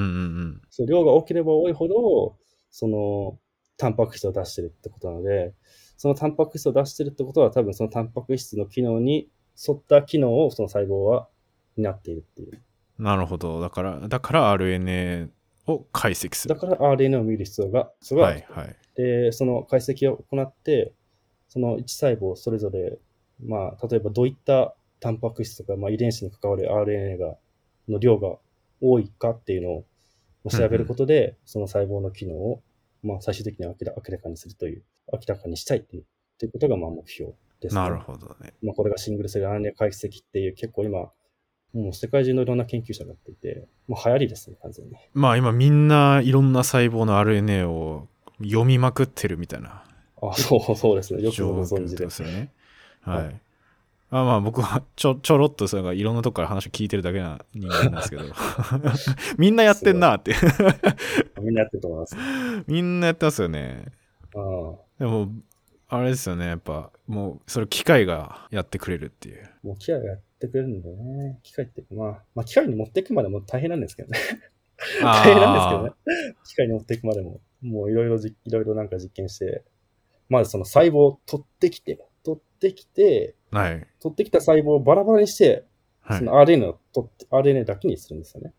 んその量が多ければ多いほど、その、タンパク質を出してるってことなので、そのタンパク質を出してるってことは多分そのタンパク質の機能に沿った機能をその細胞は担っているっていう。うんなるほど。だからだから RNA を解析する。だから RNA を見る必要が、それははいはい。で、その解析を行って、その1細胞それぞれ、まあ、例えばどういったタンパク質とか、まあ、遺伝子に関わる RNA が、の量が多いかっていうのを調べることで、その細胞の機能を、まあ、最終的に明らかにするという、明らかにしたいっていう、っていうことが、まあ、目標です、ね。なるほどねまあ、これがシングルセル RNA 解析っていう、結構今、もう世界中のいろんな研究者がやっていて、もう流行りですね、完全に。まあ今みんないろんな細胞の RNA を読みまくってるみたいなあ、そう、そうですね。よく状ご存知で況で。すよねはい、はいあまあ僕はちょちょろっとそれがいろんなとこから話聞いてるだけな人間なんですけどみんなやってんなってみんなやってると思います。みんなやってますよねああでもあれですよねやっぱもうそれ機械がやってくれるっていうもう機械がやってくれるんでね。機械って、まあ、まあ、機械に持っていくまでも大変なんですけどね。大変なんですけどね。機械に持っていくまでも、もういろいろじ、いろいろなんか実験して、まずその細胞を取ってきて、取ってきて、はい取ってきた細胞をバラバラにして、はいその RNA を取って、RNA だけにするんですよね。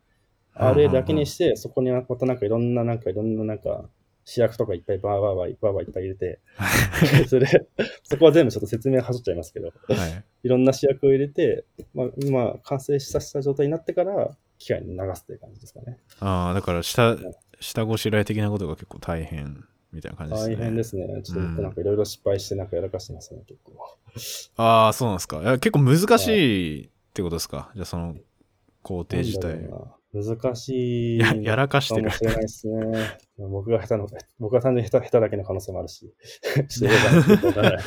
RNA だけにして、そこにまたなんかいろんななんかいろんななんか、試薬とかいっぱいバーバーバーバーバーいっぱい入れて、それで、そこは全部ちょっと説明はしょっちゃいますけど、はい。いろんな試薬を入れて、まあ、まあ、完成させた状態になってから、機械に流すという感じですかね。ああだから下下ごしらえ的なことが結構大変みたいな感じですね。大変ですね。ちょっと僕なんかいろいろ失敗してなんかやらかしてますね、結構。ああそうなんですか。結構難しいってことですか？じゃあその工程自体。なんだろうな難しい。ややらかしてるかもしれないですね。僕が下手な、僕が単純に下手下手だけの可能性もあるし。ちょっとよくわからない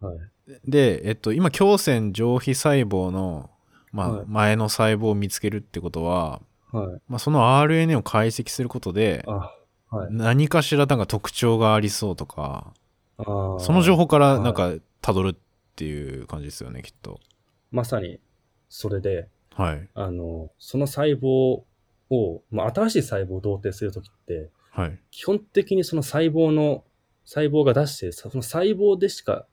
はい。で、えっと、今、胸腺上皮細胞の、まあはい前の細胞を見つけるってことは、はい。まあ、その RNA を解析することで、あ、はい。何かしらなんか特徴がありそうとか、その情報からはいなんか辿るっていう感じですよね、きっと。まさに、それで、はい。あの、その細胞を、まあ、新しい細胞を同定するときって、はい。基本的にその細胞の、細胞が出してその細胞でしか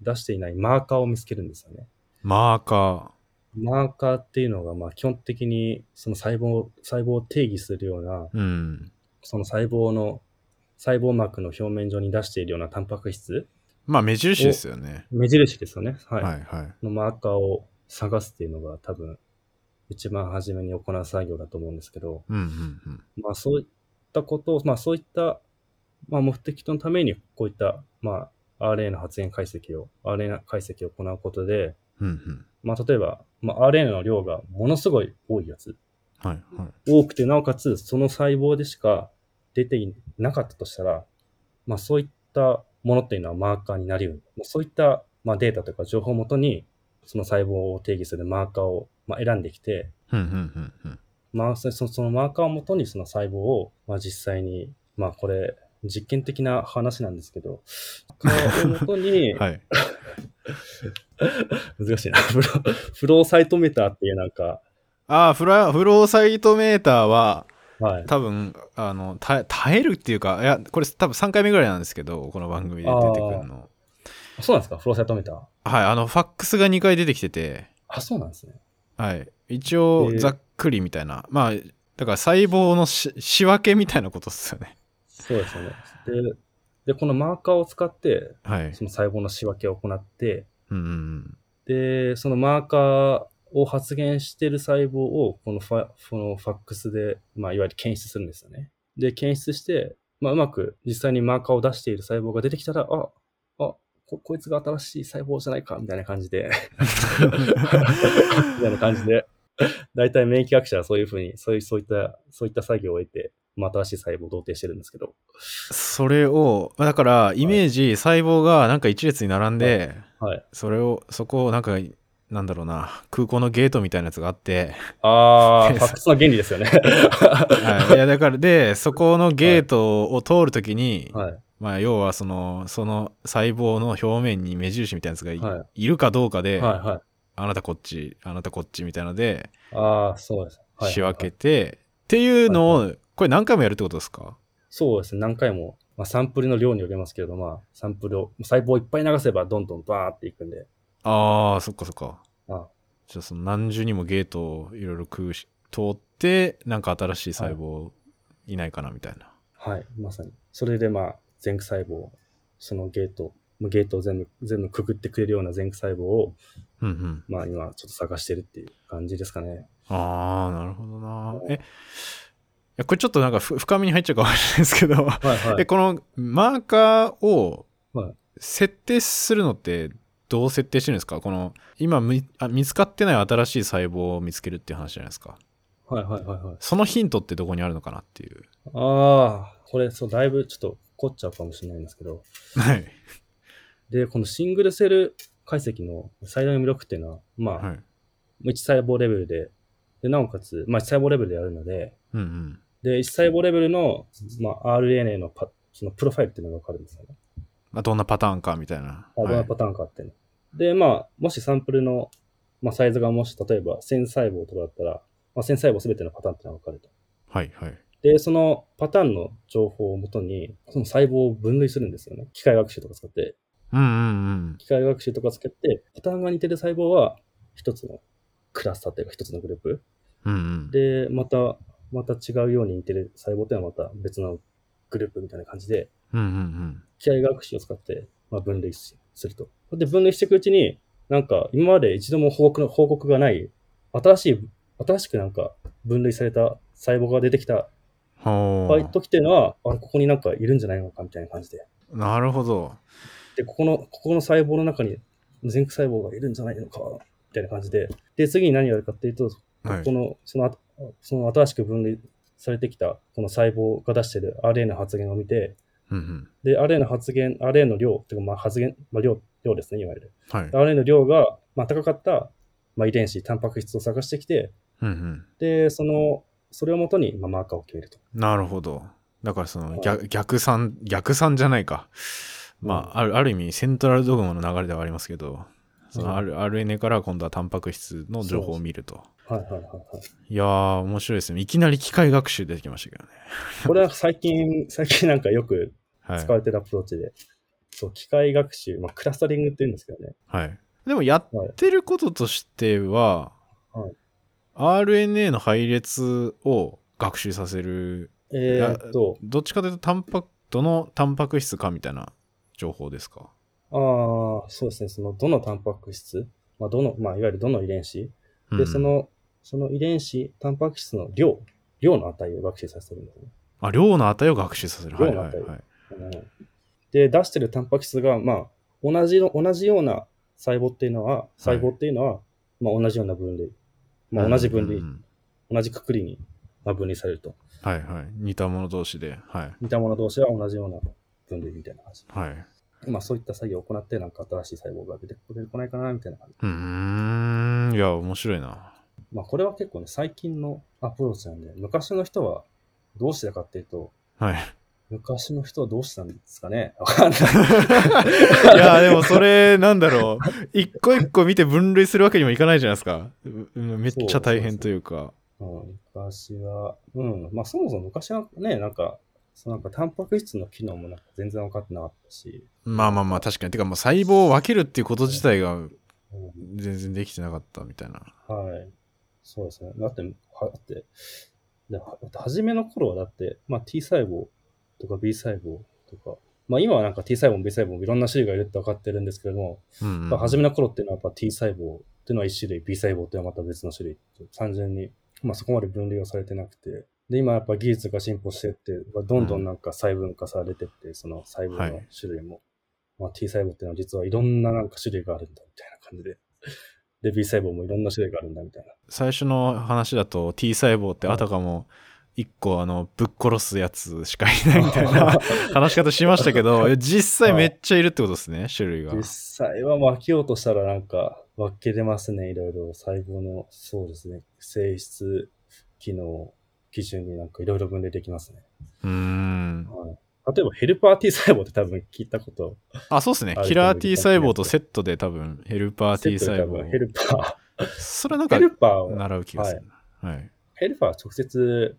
出していないマーカーを見つけるんですよね。マーカマーカーっていうのが、まあ基本的にその細胞、細胞を定義するような、ー。うん。その細胞の、細胞膜の表面上に出しているようなタンパク質、まあ目印ですよね。目印ですよね。はい。はいはい。のマーカーを探すっていうのが多分、一番初めに行う作業だと思うんですけど、うんうんうん。まあそういったことを、まあそういった、まあ目的のためにこういった、まあ RNA の発現解析を、RNA 解析を行うことで、うんうん。まあ例えば、まあ RNA の量がものすごい多いやつ、はいはい。多くてなおかつその細胞でしか出ていなかったとしたら、まあそういったものっていうのはマーカーになりうる。まあそういった、まあ、データとか情報をもとに、その細胞を定義するマーカーを、まあ、選んできて。まあ、そのマーカーをもとにその細胞を、まあ、実際に、まあこれ、実験的な話なんですけど、マーカーをもとに、はい。難しいな。フローフローサイトメーターっていうなんか、ああ、フラフローサイトメーターは、はい。多分、あの、耐え耐えるっていうか、いや、これ多分3回目ぐらいなんですけど、この番組で出てくるの。そうなんですか？フローサイトメーター。はい、あの、ファックスが2回出てきてて、あ、そうなんですね。はい。一応、えーざっくりみたいな。まあ、だから細胞のし仕分けみたいなことっすよね。そうですよね。で、で、このマーカーを使って、はい。その細胞の仕分けを行って、うんうんうん。で、そのマーカーを発現している細胞を、このファこのファックスで、まあ、いわゆる検出するんですよね。で、検出して、まあ、うまく実際にマーカーを出している細胞が出てきたら、あ、あ、ここいつが新しい細胞じゃないか、みたいな感じで、みたいな感じで、大体免疫学者はそういうふうに、そういう、そういった、そういった作業を得て、まあ、新しい細胞を同定してるんですけど、それを、だから、イメージ、細胞がなんか一列に並んで、はい。それを、そこをなんか、なんだろうな、空港のゲートみたいなやつがあって、あー、でファックスの原理ですよね。はい、いやだからでそこのゲートを通るときに、はい。まあ要はそのその細胞の表面に目印みたいなやつがい,、はい。るかどうかで、はい、はい。あなたこっちあなたこっちみたいなのであー、そうです。はい仕分けて、っていうのを、これ何回もやるってことですか？そうですね、何回も、まあ、サンプルの量によりますけれど、まあ、サンプルを、細胞をいっぱい流せばどんどんバーっていくんで、ああそっかそっか。あ。じゃあその何重にもゲートをいろいろ通ってなんか新しい細胞いないかなみたいな、はい、まさに。それでまあ、前駆細胞、そのゲート、ゲートを全部、全部くぐってくれるような前駆細胞を、うんうんまあ今ちょっと探してるっていう感じですかね。ああなるほどなえいやこれちょっとなんかふ深みに入っちゃうかもしれないですけどはいは。このマーカーをはい設定するのってどう設定してるんですか？この今みあ見つかってない新しい細胞を見つけるっていう話じゃないですか。はいはいはいはい。そのヒントってどこにあるのかなっていう。ああ、これ、そう、だいぶちょっと凝っちゃうかもしれないんですけど、はい。で、このシングルセル解析の最大の魅力っていうのは、まあ、はい。1細胞レベルで、で、なおかつ、まあ1細胞レベルでやるので、うんうん。で、1細胞レベルの、まあ、RNA のパそのプロファイルっていうのがわかるんですよね。まあ、どんなパターンかみたいな。はいあどんなパターンかっていうの。で、まあ、もしサンプルの、まあ、サイズがもし、例えば1000細胞とかだったら、まあ、1000細胞すべてのパターンっていうのがわかると。はいはい。で、そのパターンの情報をもとに、その細胞を分類するんですよね。機械学習とか使って。うんうんうん。機械学習とか使って、パターンが似てる細胞は、一つのクラスターというか、一つのグループ。うんうん。で、また、また違うように似てる細胞っていうのはまた別のグループみたいな感じで、うんうんうん。機械学習を使って、まあ、分類すると。で、分類していくうちに、なんか今まで一度も報告の報告がない、新しい、新しくなんか分類された細胞が出てきたほ場合時っていうのは、あれ、ここになんかいるんじゃないのかみたいな感じで。う。なるほど。で、ここの、ここの細胞の中に前駆細胞がいるんじゃないのか、みたいな感じで。で、次に何をやるかっていうと、はいこ。の、そのあ、その新しく分類されてきた、この細胞が出している RNA の発現を見て、うんうん。で、RNA の発現、RNA の量、てかまあ発現、まあ量、量ですね、いわゆる。はい。RNA の量が、まあ、高かった、まあ、遺伝子、タンパク質を探してきて、うんうん。で、その、それをもとに、まあ、マーカーを決めると。なるほど。だからそのはい逆逆算、逆算じゃないか。まあ、あるある意味セントラルドグマの流れではありますけど、その RNA から今度はタンパク質の情報を見ると。はいはいはいはい。いやー、面白いですね。いきなり機械学習出てきましたけどね。これは最近、最近なんかよくはい使。われてるアプローチで、そう、機械学習、まあ、クラスタリングって言うんですけどね。はい。でもやってることとしては、はい RNA の配列を学習させる。えーっと、どっちかというとタンパどのタンパク質かみたいな情報ですか？ああ、そうですね。その、どのタンパク質、まあ、どの、まあ、いわゆるどの遺伝子、で、うんその、その遺伝子、タンパク質の量、量の値を学習させてるんですね。あ、量の値を学習させる。はいはいはい。うんで、出してるタンパク質が、まあ、同じの、同じような細胞っていうのは、細胞っていうのは、まあ、同じような分類。まあ、同じ分類、うんうんうん同じくくりにまあ分離されると。はいはい。似たもの同士で。はい。似たもの同士は同じような分類みたいな感じ。はい。まあ、そういった作業を行って、なんか新しい細胞が出てこないかな、みたいな感じ。うーん。いや、面白いな。まあ、これは結構ね、最近のアプローチなんで、昔の人はどうしてたかっていうと、はい。昔の人はどうしたんですかね？わかんない。いや、でもそれ、なんだろう。一個一個見て分類するわけにもいかないじゃないですか。うめっちゃ大変というか。うん、昔は、うん、まあそもそも昔はね、なんか、そのなんかタンパク質の機能もなんか全然分かってなかったし、まあまあまあ、確かに。てか、もう細胞を分けるっていうこと自体がうん、全然できてなかったみたいな。はい。そうですね。だって、はだって、ではだって初めの頃はだって、まあ T 細胞とか B 細胞とか、まあ今はなんか T 細胞も B 細胞もいろんな種類がいるって分かってるんですけれども、うん、うん。まあ初めの頃っていうのはやっぱ T 細胞っていうのは一種類、B 細胞っていうのはまた別の種類。単純に、まあそこまで分類はされてなくて。で、今やっぱ技術が進歩してって、まあどんどんなんか細分化されてって、その細胞の種類も。まあ T 細胞っていうのは実はいろんななんか種類があるんだみたいな感じで。で、B 細胞もいろんな種類があるんだみたいな。最初の話だと T 細胞ってあたかも一個あのぶっ殺すやつしかいないみたいな 話し方しましたけど実際めっちゃいるってことですね種類が。実際は分けようとしたらなんか分けれますね、いろいろ。細胞の、そうですね、性質、機能、基準になんかいろいろ分類できますね。うーん。はい。例えばヘルパー T 細胞って多分聞いたことあそうですね。キラー T 細胞とセットで多分ヘルパー T 細セットで多分ヘ胞ルパー。それはなんかヘルパーは、習う気がする。なはい。ヘルパーは直接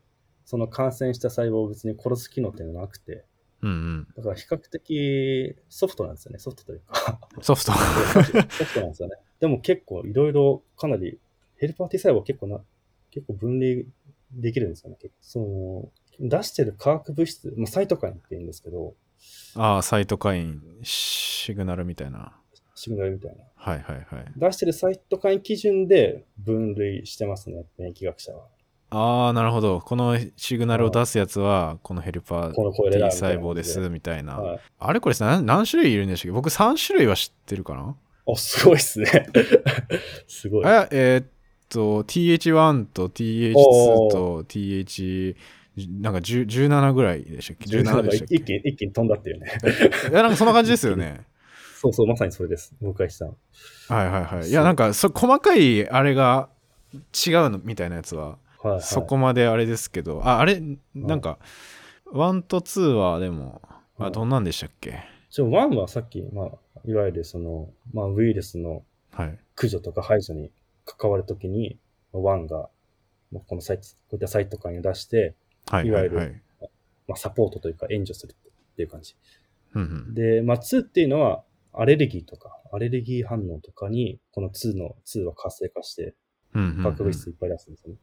その感染した細胞を別に殺す機能っていうのはなくて、うんうんだから比較的ソフトなんですよね、ソフトというか。ソフトソフトなんですよね。でも結構いろいろかなり、ヘルパー T 細胞は結構な、結構分類できるんですよね。その出してる化学物質、まあ、サイトカインって言うんですけど、ああサイトカインシグナルみたいなシグナルみたいな。はいはいはい出してるサイトカイン基準で分類してますね、免疫学者は。ああなるほどこのシグナルを出すやつはこのヘルパー T だ細胞ですみたいなはい。あれこれさ何何種類いるんでしたっけ？僕3種類は知ってるかな？お、すごいっすね。すごい。ええーっと TH1 と TH2 と TH なんか10 17ぐらいでしたっけ？17でしたっけ？一気に、一気に飛んだっていうね。いやなんかそんな感じですよねそうそう、まさにそれです。僕がしたの。はいはいはいいやなんかそ細かいあれが違うのみたいなやつははい、はい。そこまであれですけど。ああれなんか1と2はでもはいあどんなんでしたっけ？ちょ、1はさっき、まあ、いわゆるその、まあ、ウイルスのはい。駆除とか排除に関わるときに、1が、まあこのサイト、こういったサイトカインを出して、はいいわゆるはいはいまあ、サポートというか援助するっていう感じ。うんうん。で、まあ、2っていうのは、アレルギーとか、アレルギー反応とかに、この2の、2は活性化して、化学物質いっぱい出すんですよね。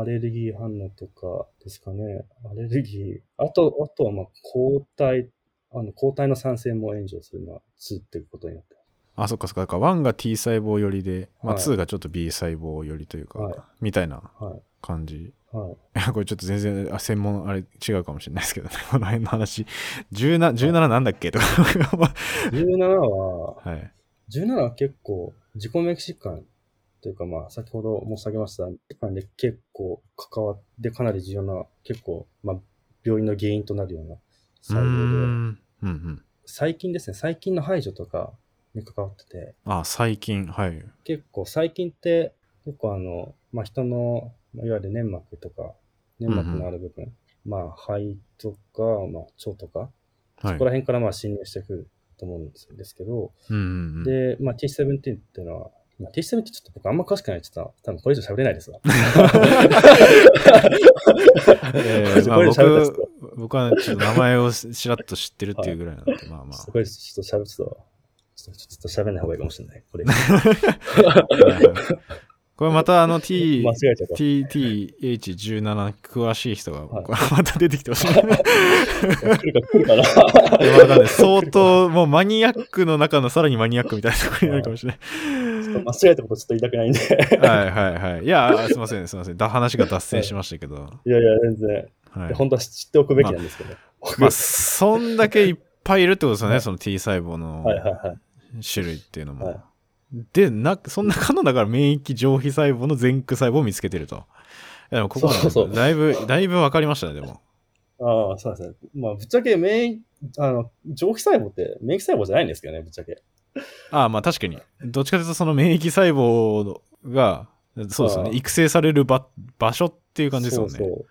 アレルギー反応とかですかね。アレルギー。あと、あとは、まあ、抗体、あの、抗体の酸性も援助するのは2っていうことになってあそっかそっか。だから1が T 細胞寄りで、まあ、はい。2がちょっと B 細胞寄りというか、はいみたいな。感じ。はい。いやこれちょっと全然あ専門あれ違うかもしれないですけどね。この辺の話。17 17なんだっけ？とか。17は、はい。17は結構、自己免疫疾患というか、まあ、先ほど申し上げました、疾患で結構関わって、かなり重要な、結構、まあ、病院の原因となるようなう細ー胞で、ん。うんうん。最近ですね、細菌の排除とかに関わってて、あ最近はい結構細菌って、結構あの、まあ、人の、まあいわゆる粘膜とか、粘膜のある部分、まあ、肺とか、まあ、腸とか、はい。そこら辺からまあ侵入してくると思うんですけど、うんうんうん。で、まあ、T17 っていうのは、まあ、T17 ちょっと僕あんま詳しくないちょっと多分これ以上喋れないですわ。えー僕僕はちょっと名前をしらっと知ってるっていうぐらいなんで、まあまこれちょっと喋ると、ちょっとちょっと喋んない方がいいかもしれない。これ。これまたあの T 間違えちゃった。TTH17 詳しい人がはいまた出てきてほしい相当もうマニアックの中のさらにマニアックみたいなところになるかもしれない。間違えたことちょっと言いたくないんで。はいはいはい。いや、すいません、すいません。だ話が脱線しましたけど。いやいや、全然。はい、本当は知っておくべきなんですけど。まあ、そんだけいっぱいいるってことですよね、はいその T 細胞のはいはいはい。種類っていうのも。はいでな、そんな可能だから免疫上皮細胞の前駆細胞を見つけてると。いやでもここまでそうそうだいぶ、だいぶ分かりましたね、でも。ああ、そうですね。まあ、ぶっちゃけ免疫、あの、上皮細胞って免疫細胞じゃないんですけどね、ぶっちゃけ。ああ、まあ確かに。どっちかというとその免疫細胞が、そうですよね、育成される場場所っていう感じですよね。そうそう。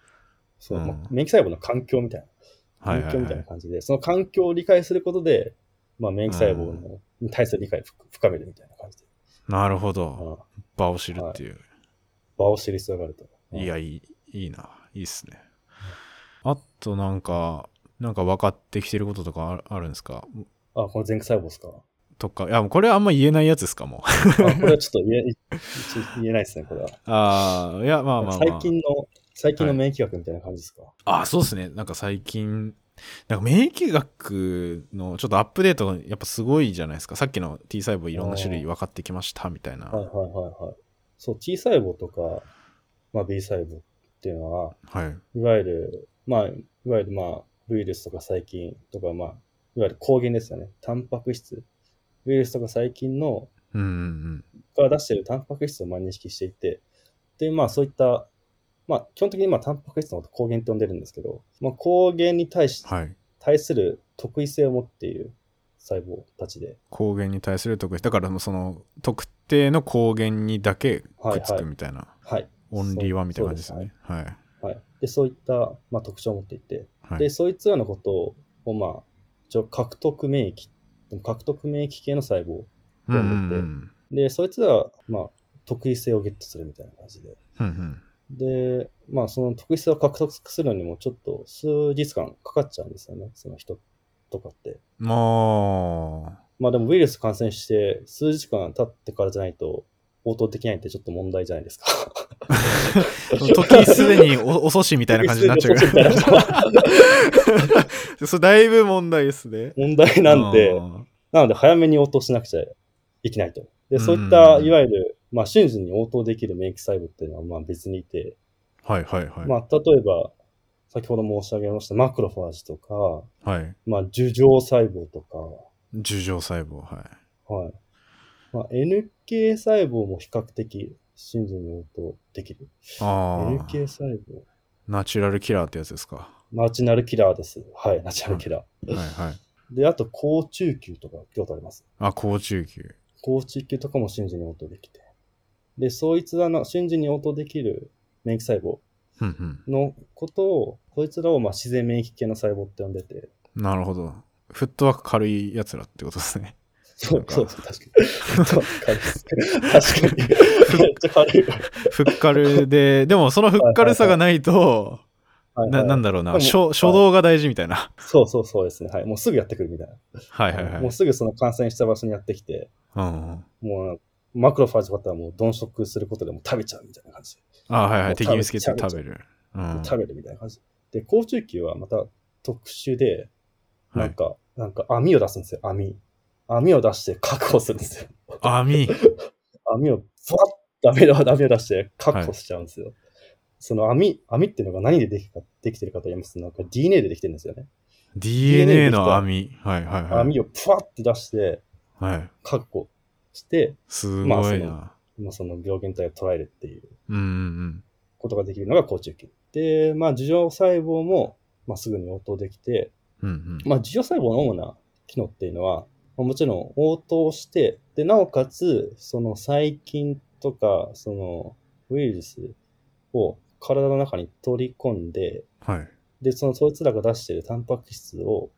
そううんまあ免疫細胞の環境みたいな。はいはいは環境みたいない感じで、その環境を理解することで、まあ、免疫細胞のに対する理解を深深めるみたいな感じで、なるほど。ああ場を知るっていう。場を知る必要があると。いや、いい、いいな。いいっすね。あとなんか、なんか分かってきてることとかああるんですか？あ、この前駆細胞ですか？とか、いや、これはあんま言えないやつですかもう。あこれはちょっと言え言えないですね、これは。ああ、いや、まあまあ、まあ。最近の、最近の免疫学みたいな感じですか？ああ、そうですね。なんか最近、なんか免疫学のちょっとアップデートがやっぱすごいじゃないですか。さっきの T 細胞いろんな種類分かってきましたみたいな。はいはいはいはい。そう、T 細胞とか、まあ、B 細胞っていうのは、はい。いわゆる、まあ、いわゆるまあ、ウイルスとか細菌とか、まあ、いわゆる抗原ですよね。タンパク質。ウイルスとか細菌の、うんうんうん。が出しているタンパク質をまあ認識していて、で、まあそういった、まあ基本的にまあタンパク質のこと抗原って呼んでるんですけど、まあ抗原に対し、はい。対する特異性を持っている細胞たちで、抗原に対する特異。だからその特定の抗原にだけくっつくみたいな。はい。オンリーワンみたいな感じですよそうね。はい。はい。で、そういった、まあ、特徴を持っていて、はい。で、そいつらのことを、まあ、一応獲得免疫、獲得免疫系の細胞。うんうんうん。で、そいつらは、まあ、特異性をゲットするみたいな感じで。うんうんで、まあ、その特異性を獲得するのにもちょっと数日間かかっちゃうんですよね、その人とかって。まあ、まあでもウイルス感染して数日間経ってからじゃないと応答できないってちょっと問題じゃないですか。時すでにお遅しみたいな感じになっちゃう時すでに遅しみたいなそれだいぶ問題ですね。問題なんで、うんなので早めに応答しなくちゃいけないと。で、そういっうた、んいわゆる、まあ瞬時に応答できる免疫細胞っていうのはまあ別にいて、はいはいはい。まあ例えば、先ほど申し上げましたマクロファージとか、はい。まあ樹状細胞とか、樹状細胞、はい。はい。まあ、NK 細胞も比較的瞬時に応答できる。ああ NK、細胞。ナチュラルキラーってやつですか？ナチュラルキラーです。はい、ナチュラルキラー。はいはい。で、あと、高中球とか、京都あります。あ、高中球。高中球とかも瞬時に応答できて。で、そいつらの瞬時に応答できる免疫細胞。のことを、こいつらをまあ自然免疫系の細胞って呼んでて。なるほど。フットワーク軽いやつらってことですね。そう、そうです、確かに。確かに。めっちゃ軽い。フッカルで、でもそのフッカルさがないと、はいななんだろうな、初初動が大事みたいな。そうそうそうですね。はい。もうすぐやってくるみたいな。はいはいはい。もうすぐその感染した場所にやってきて、うんうん、もうマクロファージとかだったらもう鈍食することでも食べちゃうみたいな感じで。あはいはい。敵見つけて食べる。うん、食べるみたいな感じ。で、高中球はまた特殊で、はないんか、なんか網を出すんですよ、網。網を出して確保するんですよ。網。網を、ふわっと網を網を出して確保しちゃうんですよ。その網、網っていうのが何でできかできてるかと言いますと、なんか DNA でできてるんですよね。DNA の網。はいはいはい。網をふわって出してはい。確保して、すまあそごいな。まあ、その病原体を捉えるっていううんうんことができるのが高中球。で、まあ、樹状細胞も、まあ、すぐに応答できて、うん。うんうん。まあ、樹状細胞の主な機能っていうのは、まあもちろん応答して、で、なおかつ、その細菌とか、そのウイルスを体の中に取り込んで、はい。で、そのそいつらが出しているタンパク質を、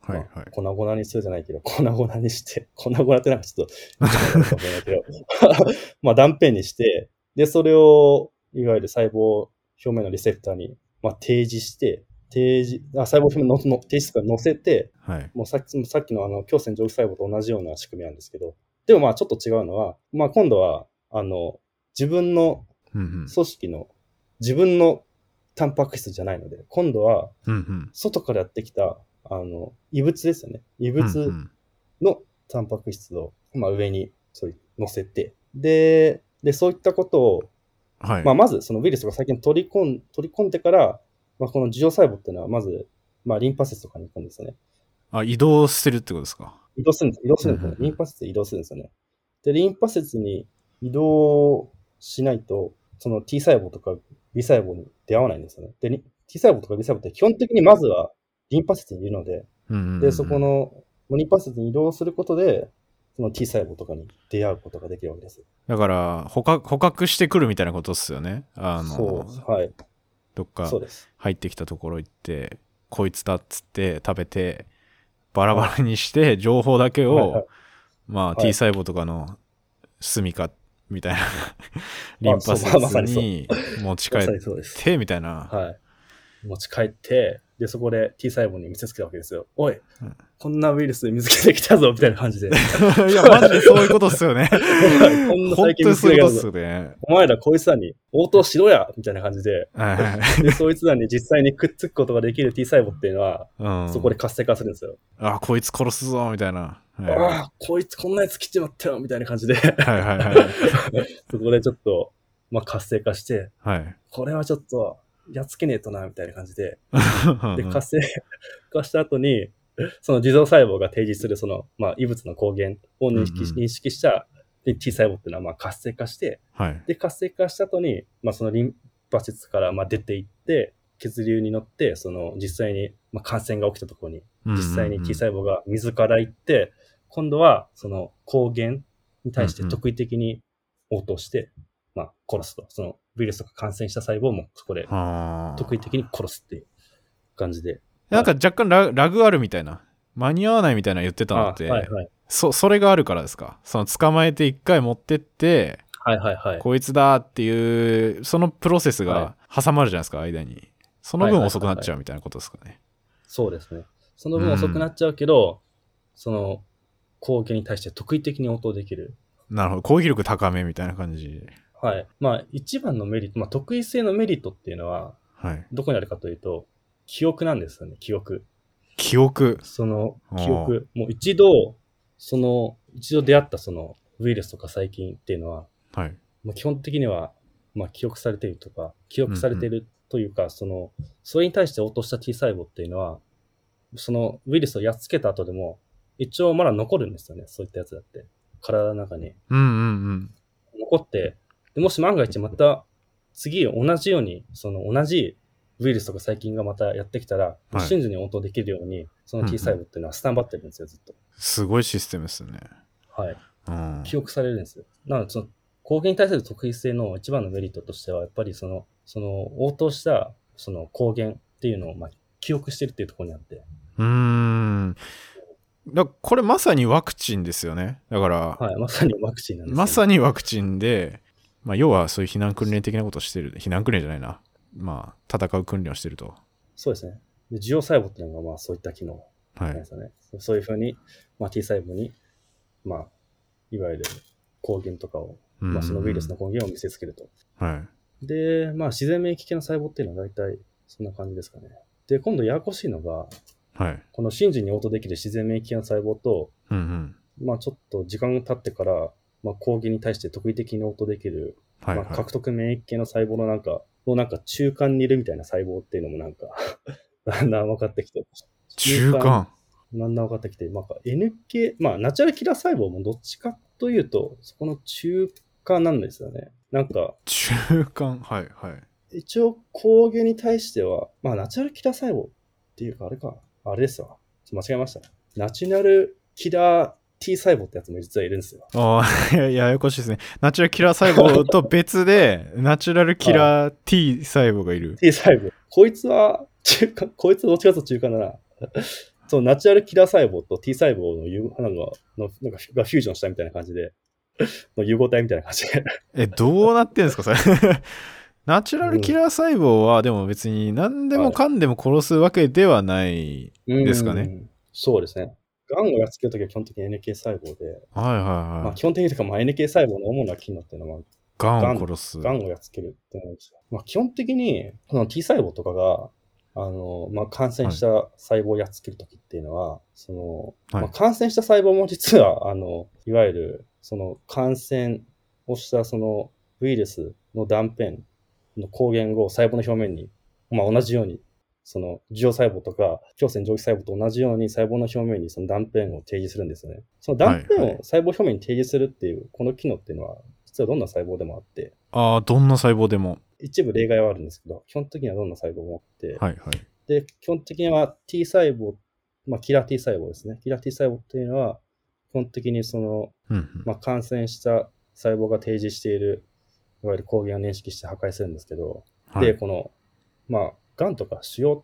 はいはいまあ。粉々にするじゃないけど、粉々にして、粉々ってなんかちょっと、まあ断片にして、で、それを、いわゆる細胞表面のリセプターに、まあ、提示して、提示、あ細胞表面のの提示とか載せて、はい。もうさっきさっきのあの、強線上皮細胞と同じような仕組みなんですけど、でもまあちょっと違うのは、まあ今度は、あの、自分のうんうん。組織の、自分のタンパク質じゃないので、今度は。外からやってきた、あの、異物ですよね。異物んのタンパク質を、まあ、上にそういう乗せて、で、で、そういったことを、はい。まあ、まずそのウイルスが最近取り込ん取り込んでから、まあ、この受容細胞っていうのは、まず、まあ、リンパ節とかに行くんですよね。あ、移動してるってことですか？移動するんです。移動するんですよねリンパ節移動するんですよね。で、リンパ節に移動しないと、その T 細胞とか B 細胞に出会わないんですよね。で、リ T 細胞とか B 細胞って基本的にまずはリンパ節にいるので、で、そこ、のリンパ節に移動することで、その T 細胞とかに出会うことができるわけです。だから捕獲、捕獲してくるみたいなことっすよね。あその、う、はい。どっか。入ってきたところ行って、こいつだっつって食べて、バラバラにして、情報だけを、まあ、はい T 細胞とかの住みかみたいな、リンパ節に持ち帰っ。て、みたいな。はい。持ち帰って、で、そこで T 細胞に見せつけたわけですよ。おい、うんこんなウイルス見つけてきたぞ、みたいな感じで。いや、マジでそういうことっすよね。こんな本最近見つけたぞ。ね。お前らこいつらに応答しろやみたいな感じで、で、そいつらに実際にくっつくことができる T 細胞っていうのは、うん、そこで活性化するんですよ。あ、こいつ殺すぞ、みたいな。はいああ、こいつこんなやつ来ちまったよみたいな感じで、はいはいはい。そこでちょっと、まあ活性化して、はい。これはちょっと、やっつけねえとな、みたいな感じで、で、うん活性化した後に、その自動細胞が提示するその、まあ、異物の抗原を認識,、認識した T 細胞っていうのはまあ活性化して、はい。で、活性化した後に、まあ、そのリンパ節からまあ出ていって、血流に乗って、その実際にまあ感染が起きたところに、実際に T 細胞が自ら行って、今度はその抗原に対して特異的に応答して、まあ、殺すと。そのウイルスとか感染した細胞もそこではあ特異的に殺すっていう感じで。なんか若干ララグあるみたいな。間に合わないみたいな言ってたのって、あはいはい。そそれがあるからですか？その捕まえて一回持ってって、はいはいはい。こいつだっていう、そのプロセスはが挟まるじゃないですか、間に。その分はいはいはいはい遅くなっちゃうみたいなことですかね。そうですね。その分遅くなっちゃうけど、その攻撃に対して特異的に応答できる。なるほど。攻撃力高めみたいな感じ。はい。まあ、一番のメリット、まあ、特異性のメリットっていうのは、はい。どこにあるかというと、記憶なんですよね、記憶。記憶。その記憶。もう一度、その、一度出会ったそのウイルスとか細菌っていうのは、はい。まあ、基本的には、まあ、記憶されているとか、記憶されているというか、その、それに対して応答した T 細胞っていうのは、そのウイルスをやっつけた後でも、一応まだ残るんですよね、そういったやつだって。体の中にうんうんうん。残って、でもし万が一また、次同じように、その同じウイルスとか細菌がまたやってきたら、はい瞬時に応答できるように、その T 細胞っていうのはスタンバってるんですよ、ずっと。すごいシステムですね。はい。うん。記憶されるんですよ。なので、その、攻撃に対する特異性の一番のメリットとしては、やっぱりその、その、応答した、その、抗原っていうのを、まあ、記憶してるっていうところにあって、うーん。だこれまさにワクチンですよね。だから、はい、まさにワクチンなんですよね、まさにワクチンで、まあ、要はそういう避難訓練的なことをしてる。避難訓練じゃないな。まあ、戦う訓練をしてると。そうですね。で受容細胞っていうのが、まあ、そういった機能はい。なんですよね。そういうふうに、まあ、T 細胞に、まあ、いわゆる抗原とかを、まあ、そのウイルスの抗原を見せつけると。はい。で、まあ、自然免疫系の細胞っていうのは大体そんな感じですかね。で、今度ややこしいのが、はい。この瞬時に応答できる自然免疫系の細胞と、うんうん。まあちょっと時間が経ってから、まあ攻撃に対して特異的に応答できる、はい、はいまあ獲得免疫系の細胞のなんか、のなんか中間にいるみたいな細胞っていうのもなんか、だんだん分かってきて。中間？だんだん分かってきて、まあ NK、まあナチュラルキラー細胞もどっちかというと、そこの中間なんですよね。なんか、中間？はいはい。一応抗原に対しては、まあナチュラルキラー細胞っていうかあれか、あれですわ。間違えました。ナチュラルキラー T 細胞ってやつも実はいるんですよ。ああ、やややこしいですね。ナチュラルキラー細胞と別で、ナチュラルキラー T 細胞がいる。T 細胞。こいつは中間、こいつどっちかと中間だな。そう、ナチュラルキラー細胞と T 細胞の融なんかのなんかがフュージョンしたみたいな感じで、の融合体みたいな感じで。え、どうなってんですか、それ？ナチュラルキラー細胞は、でも別に何でもかんでも殺すわけではない。ですかねうん。そうですね。がんをやっつけるときは基本的に NK 細胞で、はいはいまあ、はい。基本的にとか、まあ、NK 細胞の主な機能っていうのは、がんを殺す。がんをやっつけるってですよ。まあ、基本的に、この T 細胞とかが、あの、まあ、感染した細胞をやっつけるときっていうのは、その、はいまあ、感染した細胞も実は、あの、いわゆる、その感染をしたそのウイルスの断片の抗原を細胞の表面に、まあ、同じように、その受容細胞とか強線上皮細胞と同じように細胞の表面にその断片を提示するんですよね。その断片を細胞表面に提示するっていう、この機能っていうのは、実はどんな細胞でもあって、ああ、どんな細胞でも。一部例外はあるんですけど、基本的にはどんな細胞もあって、はいはい。で、基本的には T 細胞、まあ、キラー T 細胞ですね。キラー T 細胞っていうのは、基本的にその、うんうんまあ、感染した細胞が提示している、いわゆる抗原を認識して破壊するんですけど、で、はい。この、まあ、癌とか腫瘍、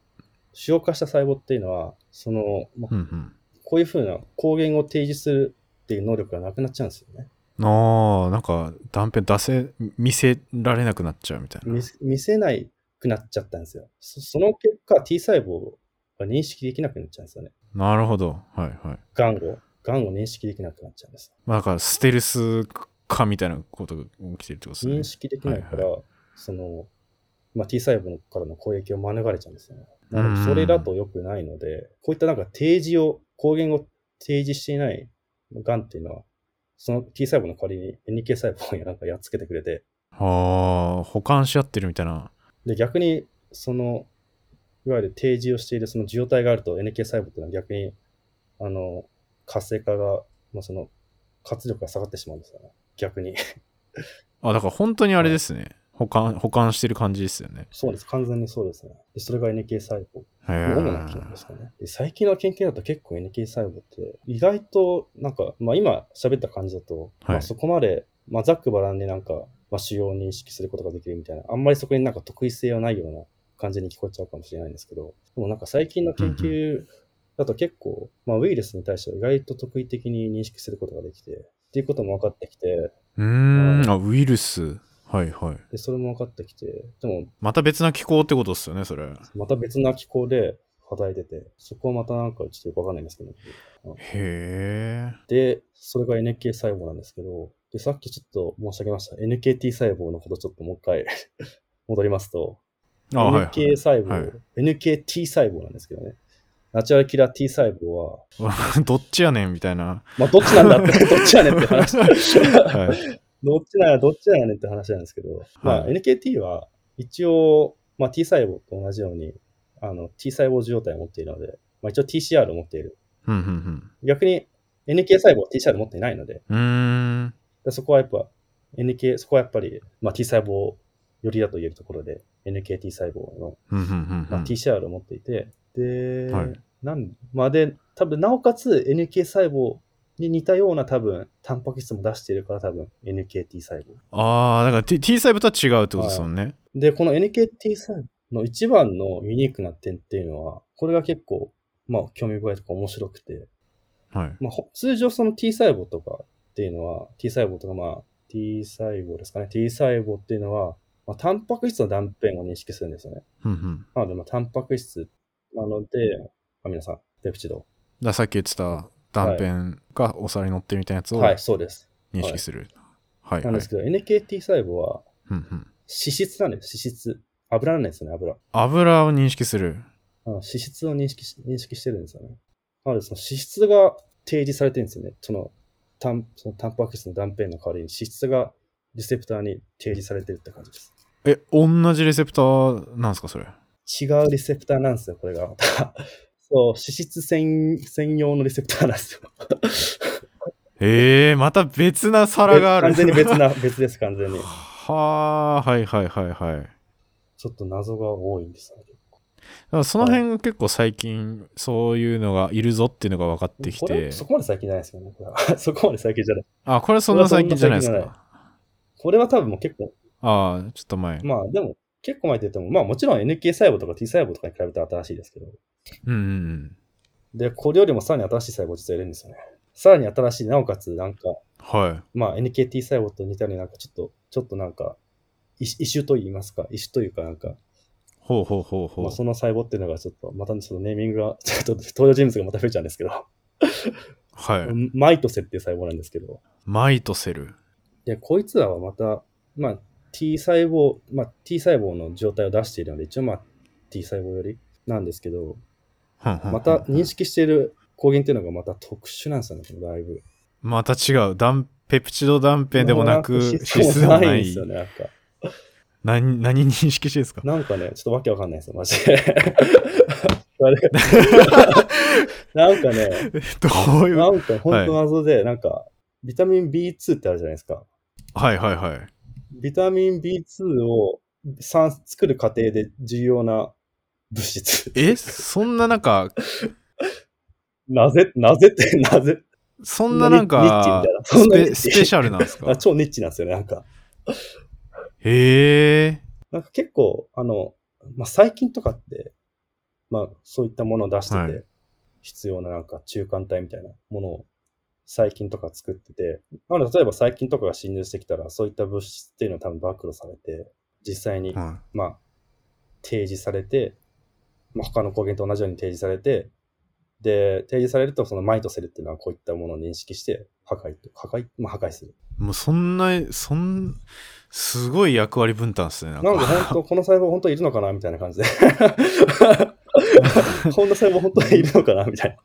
腫瘍化した細胞っていうのは、その、まあうんうん。こういうふうな抗原を提示するっていう能力がなくなっちゃうんですよね。ああ、なんか断片出せ、見せられなくなっちゃうみたいな見。せ見せないくなっちゃったんですよ。そその結果、T 細胞が認識できなくなっちゃうんですよね。なるほど。はいはい。癌を、癌を認識できなくなっちゃうんです。まあ、だからステルス化みたいなことが起きてるってことですね認。識できないから、その、まあ、T 細胞からの攻撃を免れちゃうんですよね。なのでそれだと良くないので、こういったなんか提示を、抗原を提示していない癌っていうのは、その T 細胞の代わりに NK 細胞をなんかやっつけてくれて、ああ、保管し合ってるみたいな。で、逆に、その、いわゆる提示をしているその受容体があると NK 細胞っていうのは逆に、あの、活性化が、まあ、その、活力が下がってしまうんですよね。逆に。あ、だから本当にあれですね。保管、保管してる感じですよね。そうです。完全にそうですね。でそれが NK 細胞。へ主な機能ですかね。で最近の研究だと結構 NK 細胞って意外となんか、まあ今喋った感じだと、まあそこまで、まあざっくばらんになんか、まあ主要を認識することができるみたいな、あんまりそこになんか得意性はないような感じに聞こえちゃうかもしれないんですけど、でもなんか最近の研究だと結構、まあウイルスに対しては意外と得意的に認識することができて、っていうことも分かってきて、うーん、あ、ウイルス。はいはい。で、それも分かってきて、でもまた別な機構ってことですよね、それ。また別な機構で働いてて、そこはまたなんかちょっとよくわかんないんですけど、へえ。で、それが NK 細胞なんですけど、で、さっきちょっと申し上げました NKT 細胞のことちょっともう一回 戻りますと、あ、はい、はい。NK 細胞、はい NKT 細胞なんですけどね。ナチュラルキラー T 細胞は、どっちやねんみたいな。まあどっちなんだって、どっちやねんって話。はい。どっちなんや、どっちなんやねんって話なんですけど、まあはい NKT は一応、まあ T 細胞と同じように、あの T 細胞受容体を持っているので、まあ一応 TCR を持っている。うんうん逆に NK 細胞は TCR 持っていないので、うん。そこはやっぱ NK、そこはやっぱり、まあ、T 細胞よりだと言えるところで、NKT 細胞の、うんうんうんまあ、うん。TCR を持っていて、で、はいなんまあで、多分なおかつ NK 細胞に似たような多分、タンパク質も出しているから多分 NKT 細胞。ああ、だから T, T 細胞とは違うってことですもんね。で、この NKT 細胞の一番のユニークな点っていうのは、これが結構、まあ、興味深いとか面白くて、はい。まあ、ほ通常その T 細胞とかっていうのは、T 細胞とかまあ T 細胞ですかね。T 細胞っていうのは、まあ、タンパク質の断片を認識するんですよね。うんうん。なので、まあ、タンパク質なので、まあ、皆さん、ペプチド。ださっき言ってた断片がお皿に乗ってるみたいなやつをはい、そうです。認識する。はい、はい。なんですけど、NKT 細胞は。脂質なんです。脂質。油なんですよね、油。油を認識する。脂質を認識し認識してるんですよね。なので、その脂質が提示されてるんですよね。その、タンそのタンパク質の断片の代わりに脂質がリセプターに提示されてるって感じです。え、同じレセプターなんですか、それ？違うリセプターなんですよ、これが。そう、脂質専専用のリセプターなんですよ。ええー、また別な皿がある。完全に別な、別です、完全に。はあ、はいはいはいはい。ちょっと謎が多いんですよね。らその辺結構最近そういうのがいるぞっていうのが分かってきてこれは。そこまで最近じゃないですよね。これは そこまで最近じゃない。あ、これそんな最近じゃないですか。これは多分もう結構、ああ、ちょっと前。まあでも、結構前って言っても、まあもちろん NK 細胞とか T 細胞とかに比べて新しいですけど。うんうんうん。で、これよりもさらに新しい細胞実はいるんですよね。さらに新しい、なおかつなんか、はい。まあ NKT 細胞と似たようになんかちょっと、ちょっとなんか、異異種と言いますか、異種というかなんか、ほうほうほうほう。まあ、その細胞っていうのがちょっと、またそのネーミングが、ちょっと登場人物がまた増えちゃうんですけど、はい。マイトセっていう細胞なんですけど、マイトセル。で、こいつらはまた、まあ、T 細胞、まあ、T 細胞の状態を出しているので、一応まあ、T 細胞よりなんですけど、ままた認識している抗原っていうのがまた特殊なんですよね、このだいぶ。また違う。断ペプチド断片でもなく、脂質でもないんですよね、なんか。何、何認識してるんですか？なんかね、ちょっとわけわかんないですよ、マジで。なんかね、どういう？なんか本当謎で、なんか、ビタミン B2 ってあるじゃないですか。はいはいはい。ビタミン B2 を産作る過程で重要な物質。え？そんななんか、なぜ、なぜって、なぜ？そんななんニッチみかたいな、そスんなニスペシャルなんですか？あ超ニッチなんですよね、なんか。へえ。なんか結構、あの、まあ、細菌とかって、まあ、そういったものを出してて、はい。必要ななんか中間体みたいなものを細菌とか作ってて、なので例えば細菌とかが侵入してきたら、そういった物質っていうのは多分暴露されて、実際に、はまあ、提示されて、まあ、他の抗原と同じように提示されて、で、提示されると、そのマイトセルっていうのはこういったものを認識して、破壊と、破壊、まあ、破壊する。い。もうそんな、そん、すごい役割分担ですね。なのでか。本当、この細胞本当にいるのかなみたいな感じで。こんな細胞本当にいるのかなみたいな。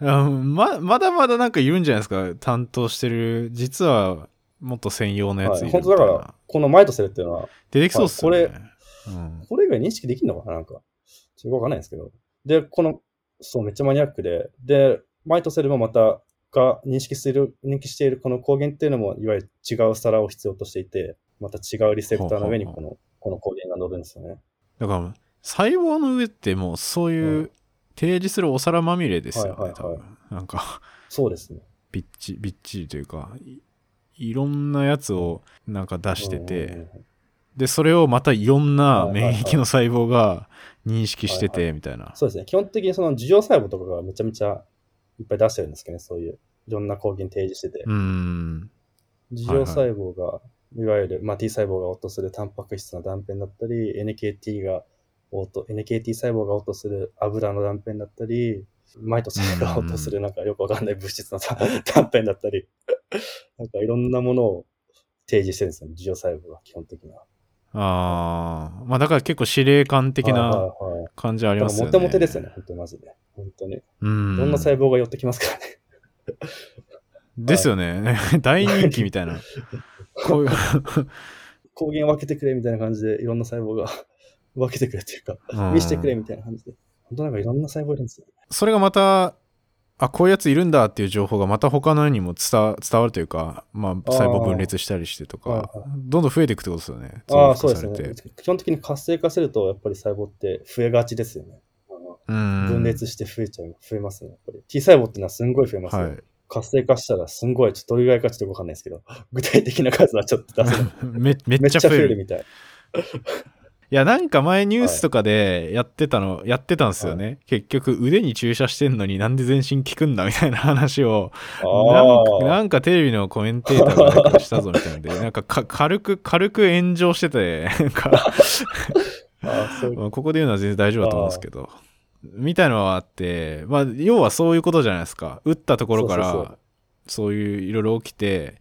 あままだまだなんかいるんじゃないですか担当してる実はもっと専用のやつはい本当だから、このマイトセルっていうのは、出てきそうっすよね、はいうん、これ以外認識できるのかななんか。ちょっとわかんないですけど。で、この、そう、めっちゃマニアックで、で、マイトセルもまた、が認識している、認識しているこの抗原っていうのも、いわゆる違う皿を必要としていて、また違うリセプターの上にほうほうこの、この抗原が乗るんですよね。だから細胞の上ってもうそういううん提示するお皿まみれですよね、はいはいはい多分なんかそうですね。びっちびっちりというかいいろんなやつをなんか出してて、うんうんうんでそれをまたいろんな免疫の細胞が認識してはいてみたいな、そうですね。基本的にその受容細胞とかがめちゃめちゃいっぱい出してるんですけどね、そういういろんな抗原提示してて。うーん。受容細胞が、いわゆる、まあ、T 細胞が応答するタンパク質の断片だったり、NKT が応答、NKT 細胞が応答する油の断片だったり、マイト細胞がするなんかよくわかんない 物質の断断片だったり、なんかいろんなものを提示してるんですよ、受容細胞が基本的には。ああまあだから結構司令官的な感じありだますよねからモテモテですよね、本当にマジで。本当に。いうんろんな細胞が寄ってきますからね。ですよね。大人気みたいな。こういう抗原分けてくれみたいな感じで、いろんな細胞が分けてくれっていうか、うん見せてくれみたいな感じで。本当なんかいろんな細胞いるんですよ。それがまた、あ、こういうやついるんだっていう情報がまた他のにも伝わ伝わるというか、まあ、細胞分裂したりしてとかどんどん増えていくってことですよね。あそうですね。基本的に活性化すると、やっぱり細胞って増えがちですよね。分裂して増えちゃう、増えますね。やっぱり T 細胞っていうのはすんごい増えますよ。はい。活性化したらすんごい、ちょっとどれぐらいかちょっとわかんないですけど、具体的な数はちょっと出せない。めっちゃ増。えるみたい。いや、なんか前ニュースとかでやってたの、やってたんですよね。結局腕に注射してんのになんで全身効くんだみたいな話を、なんなんかテレビのコメンテーターがしたぞみたいなんで、なんかか軽く、軽く炎上してて、なんか、ここで言うのは全然大丈夫だと思うんですけど、みたいのはあって、まあ、要はそういうことじゃないですか。打ったところから、そういういろいろ起きて、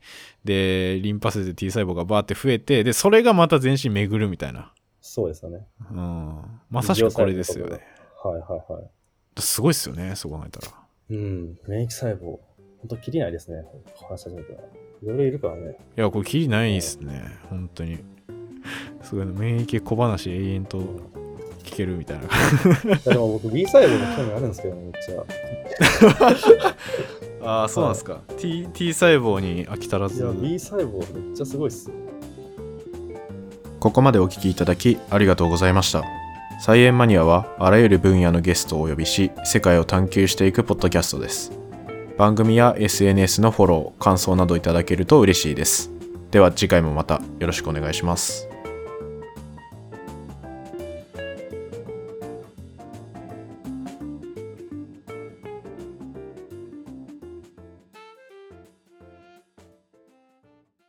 で、リンパ節で T 細胞がバーって増えて、で、それがまた全身巡るみたいな。そうですよね。うん。まさしくこれですよね。はいはいはい。すごいっすよね、そう考えたら。うん、免疫細胞。ほんと、切りないですね。話し始めたら。いろいろいるからね。いや、これ、きりないですね。本当に。すごい、免疫小話永遠と聞けるみたいな。いやでも僕 B 細胞の興味あるんですけどね、めっちゃ。ああ、そうなんですか。T, T 細胞に飽き足らずいや、。B 細胞めっちゃすごいっすよ。ここまでお聞きいただきありがとうございました。サイエンマニアはあらゆる分野のゲストをお呼びし、世界を探求していくポッドキャストです。番組や SNS のフォロー、感想などいただけると嬉しいです。では次回もまたよろしくお願いします。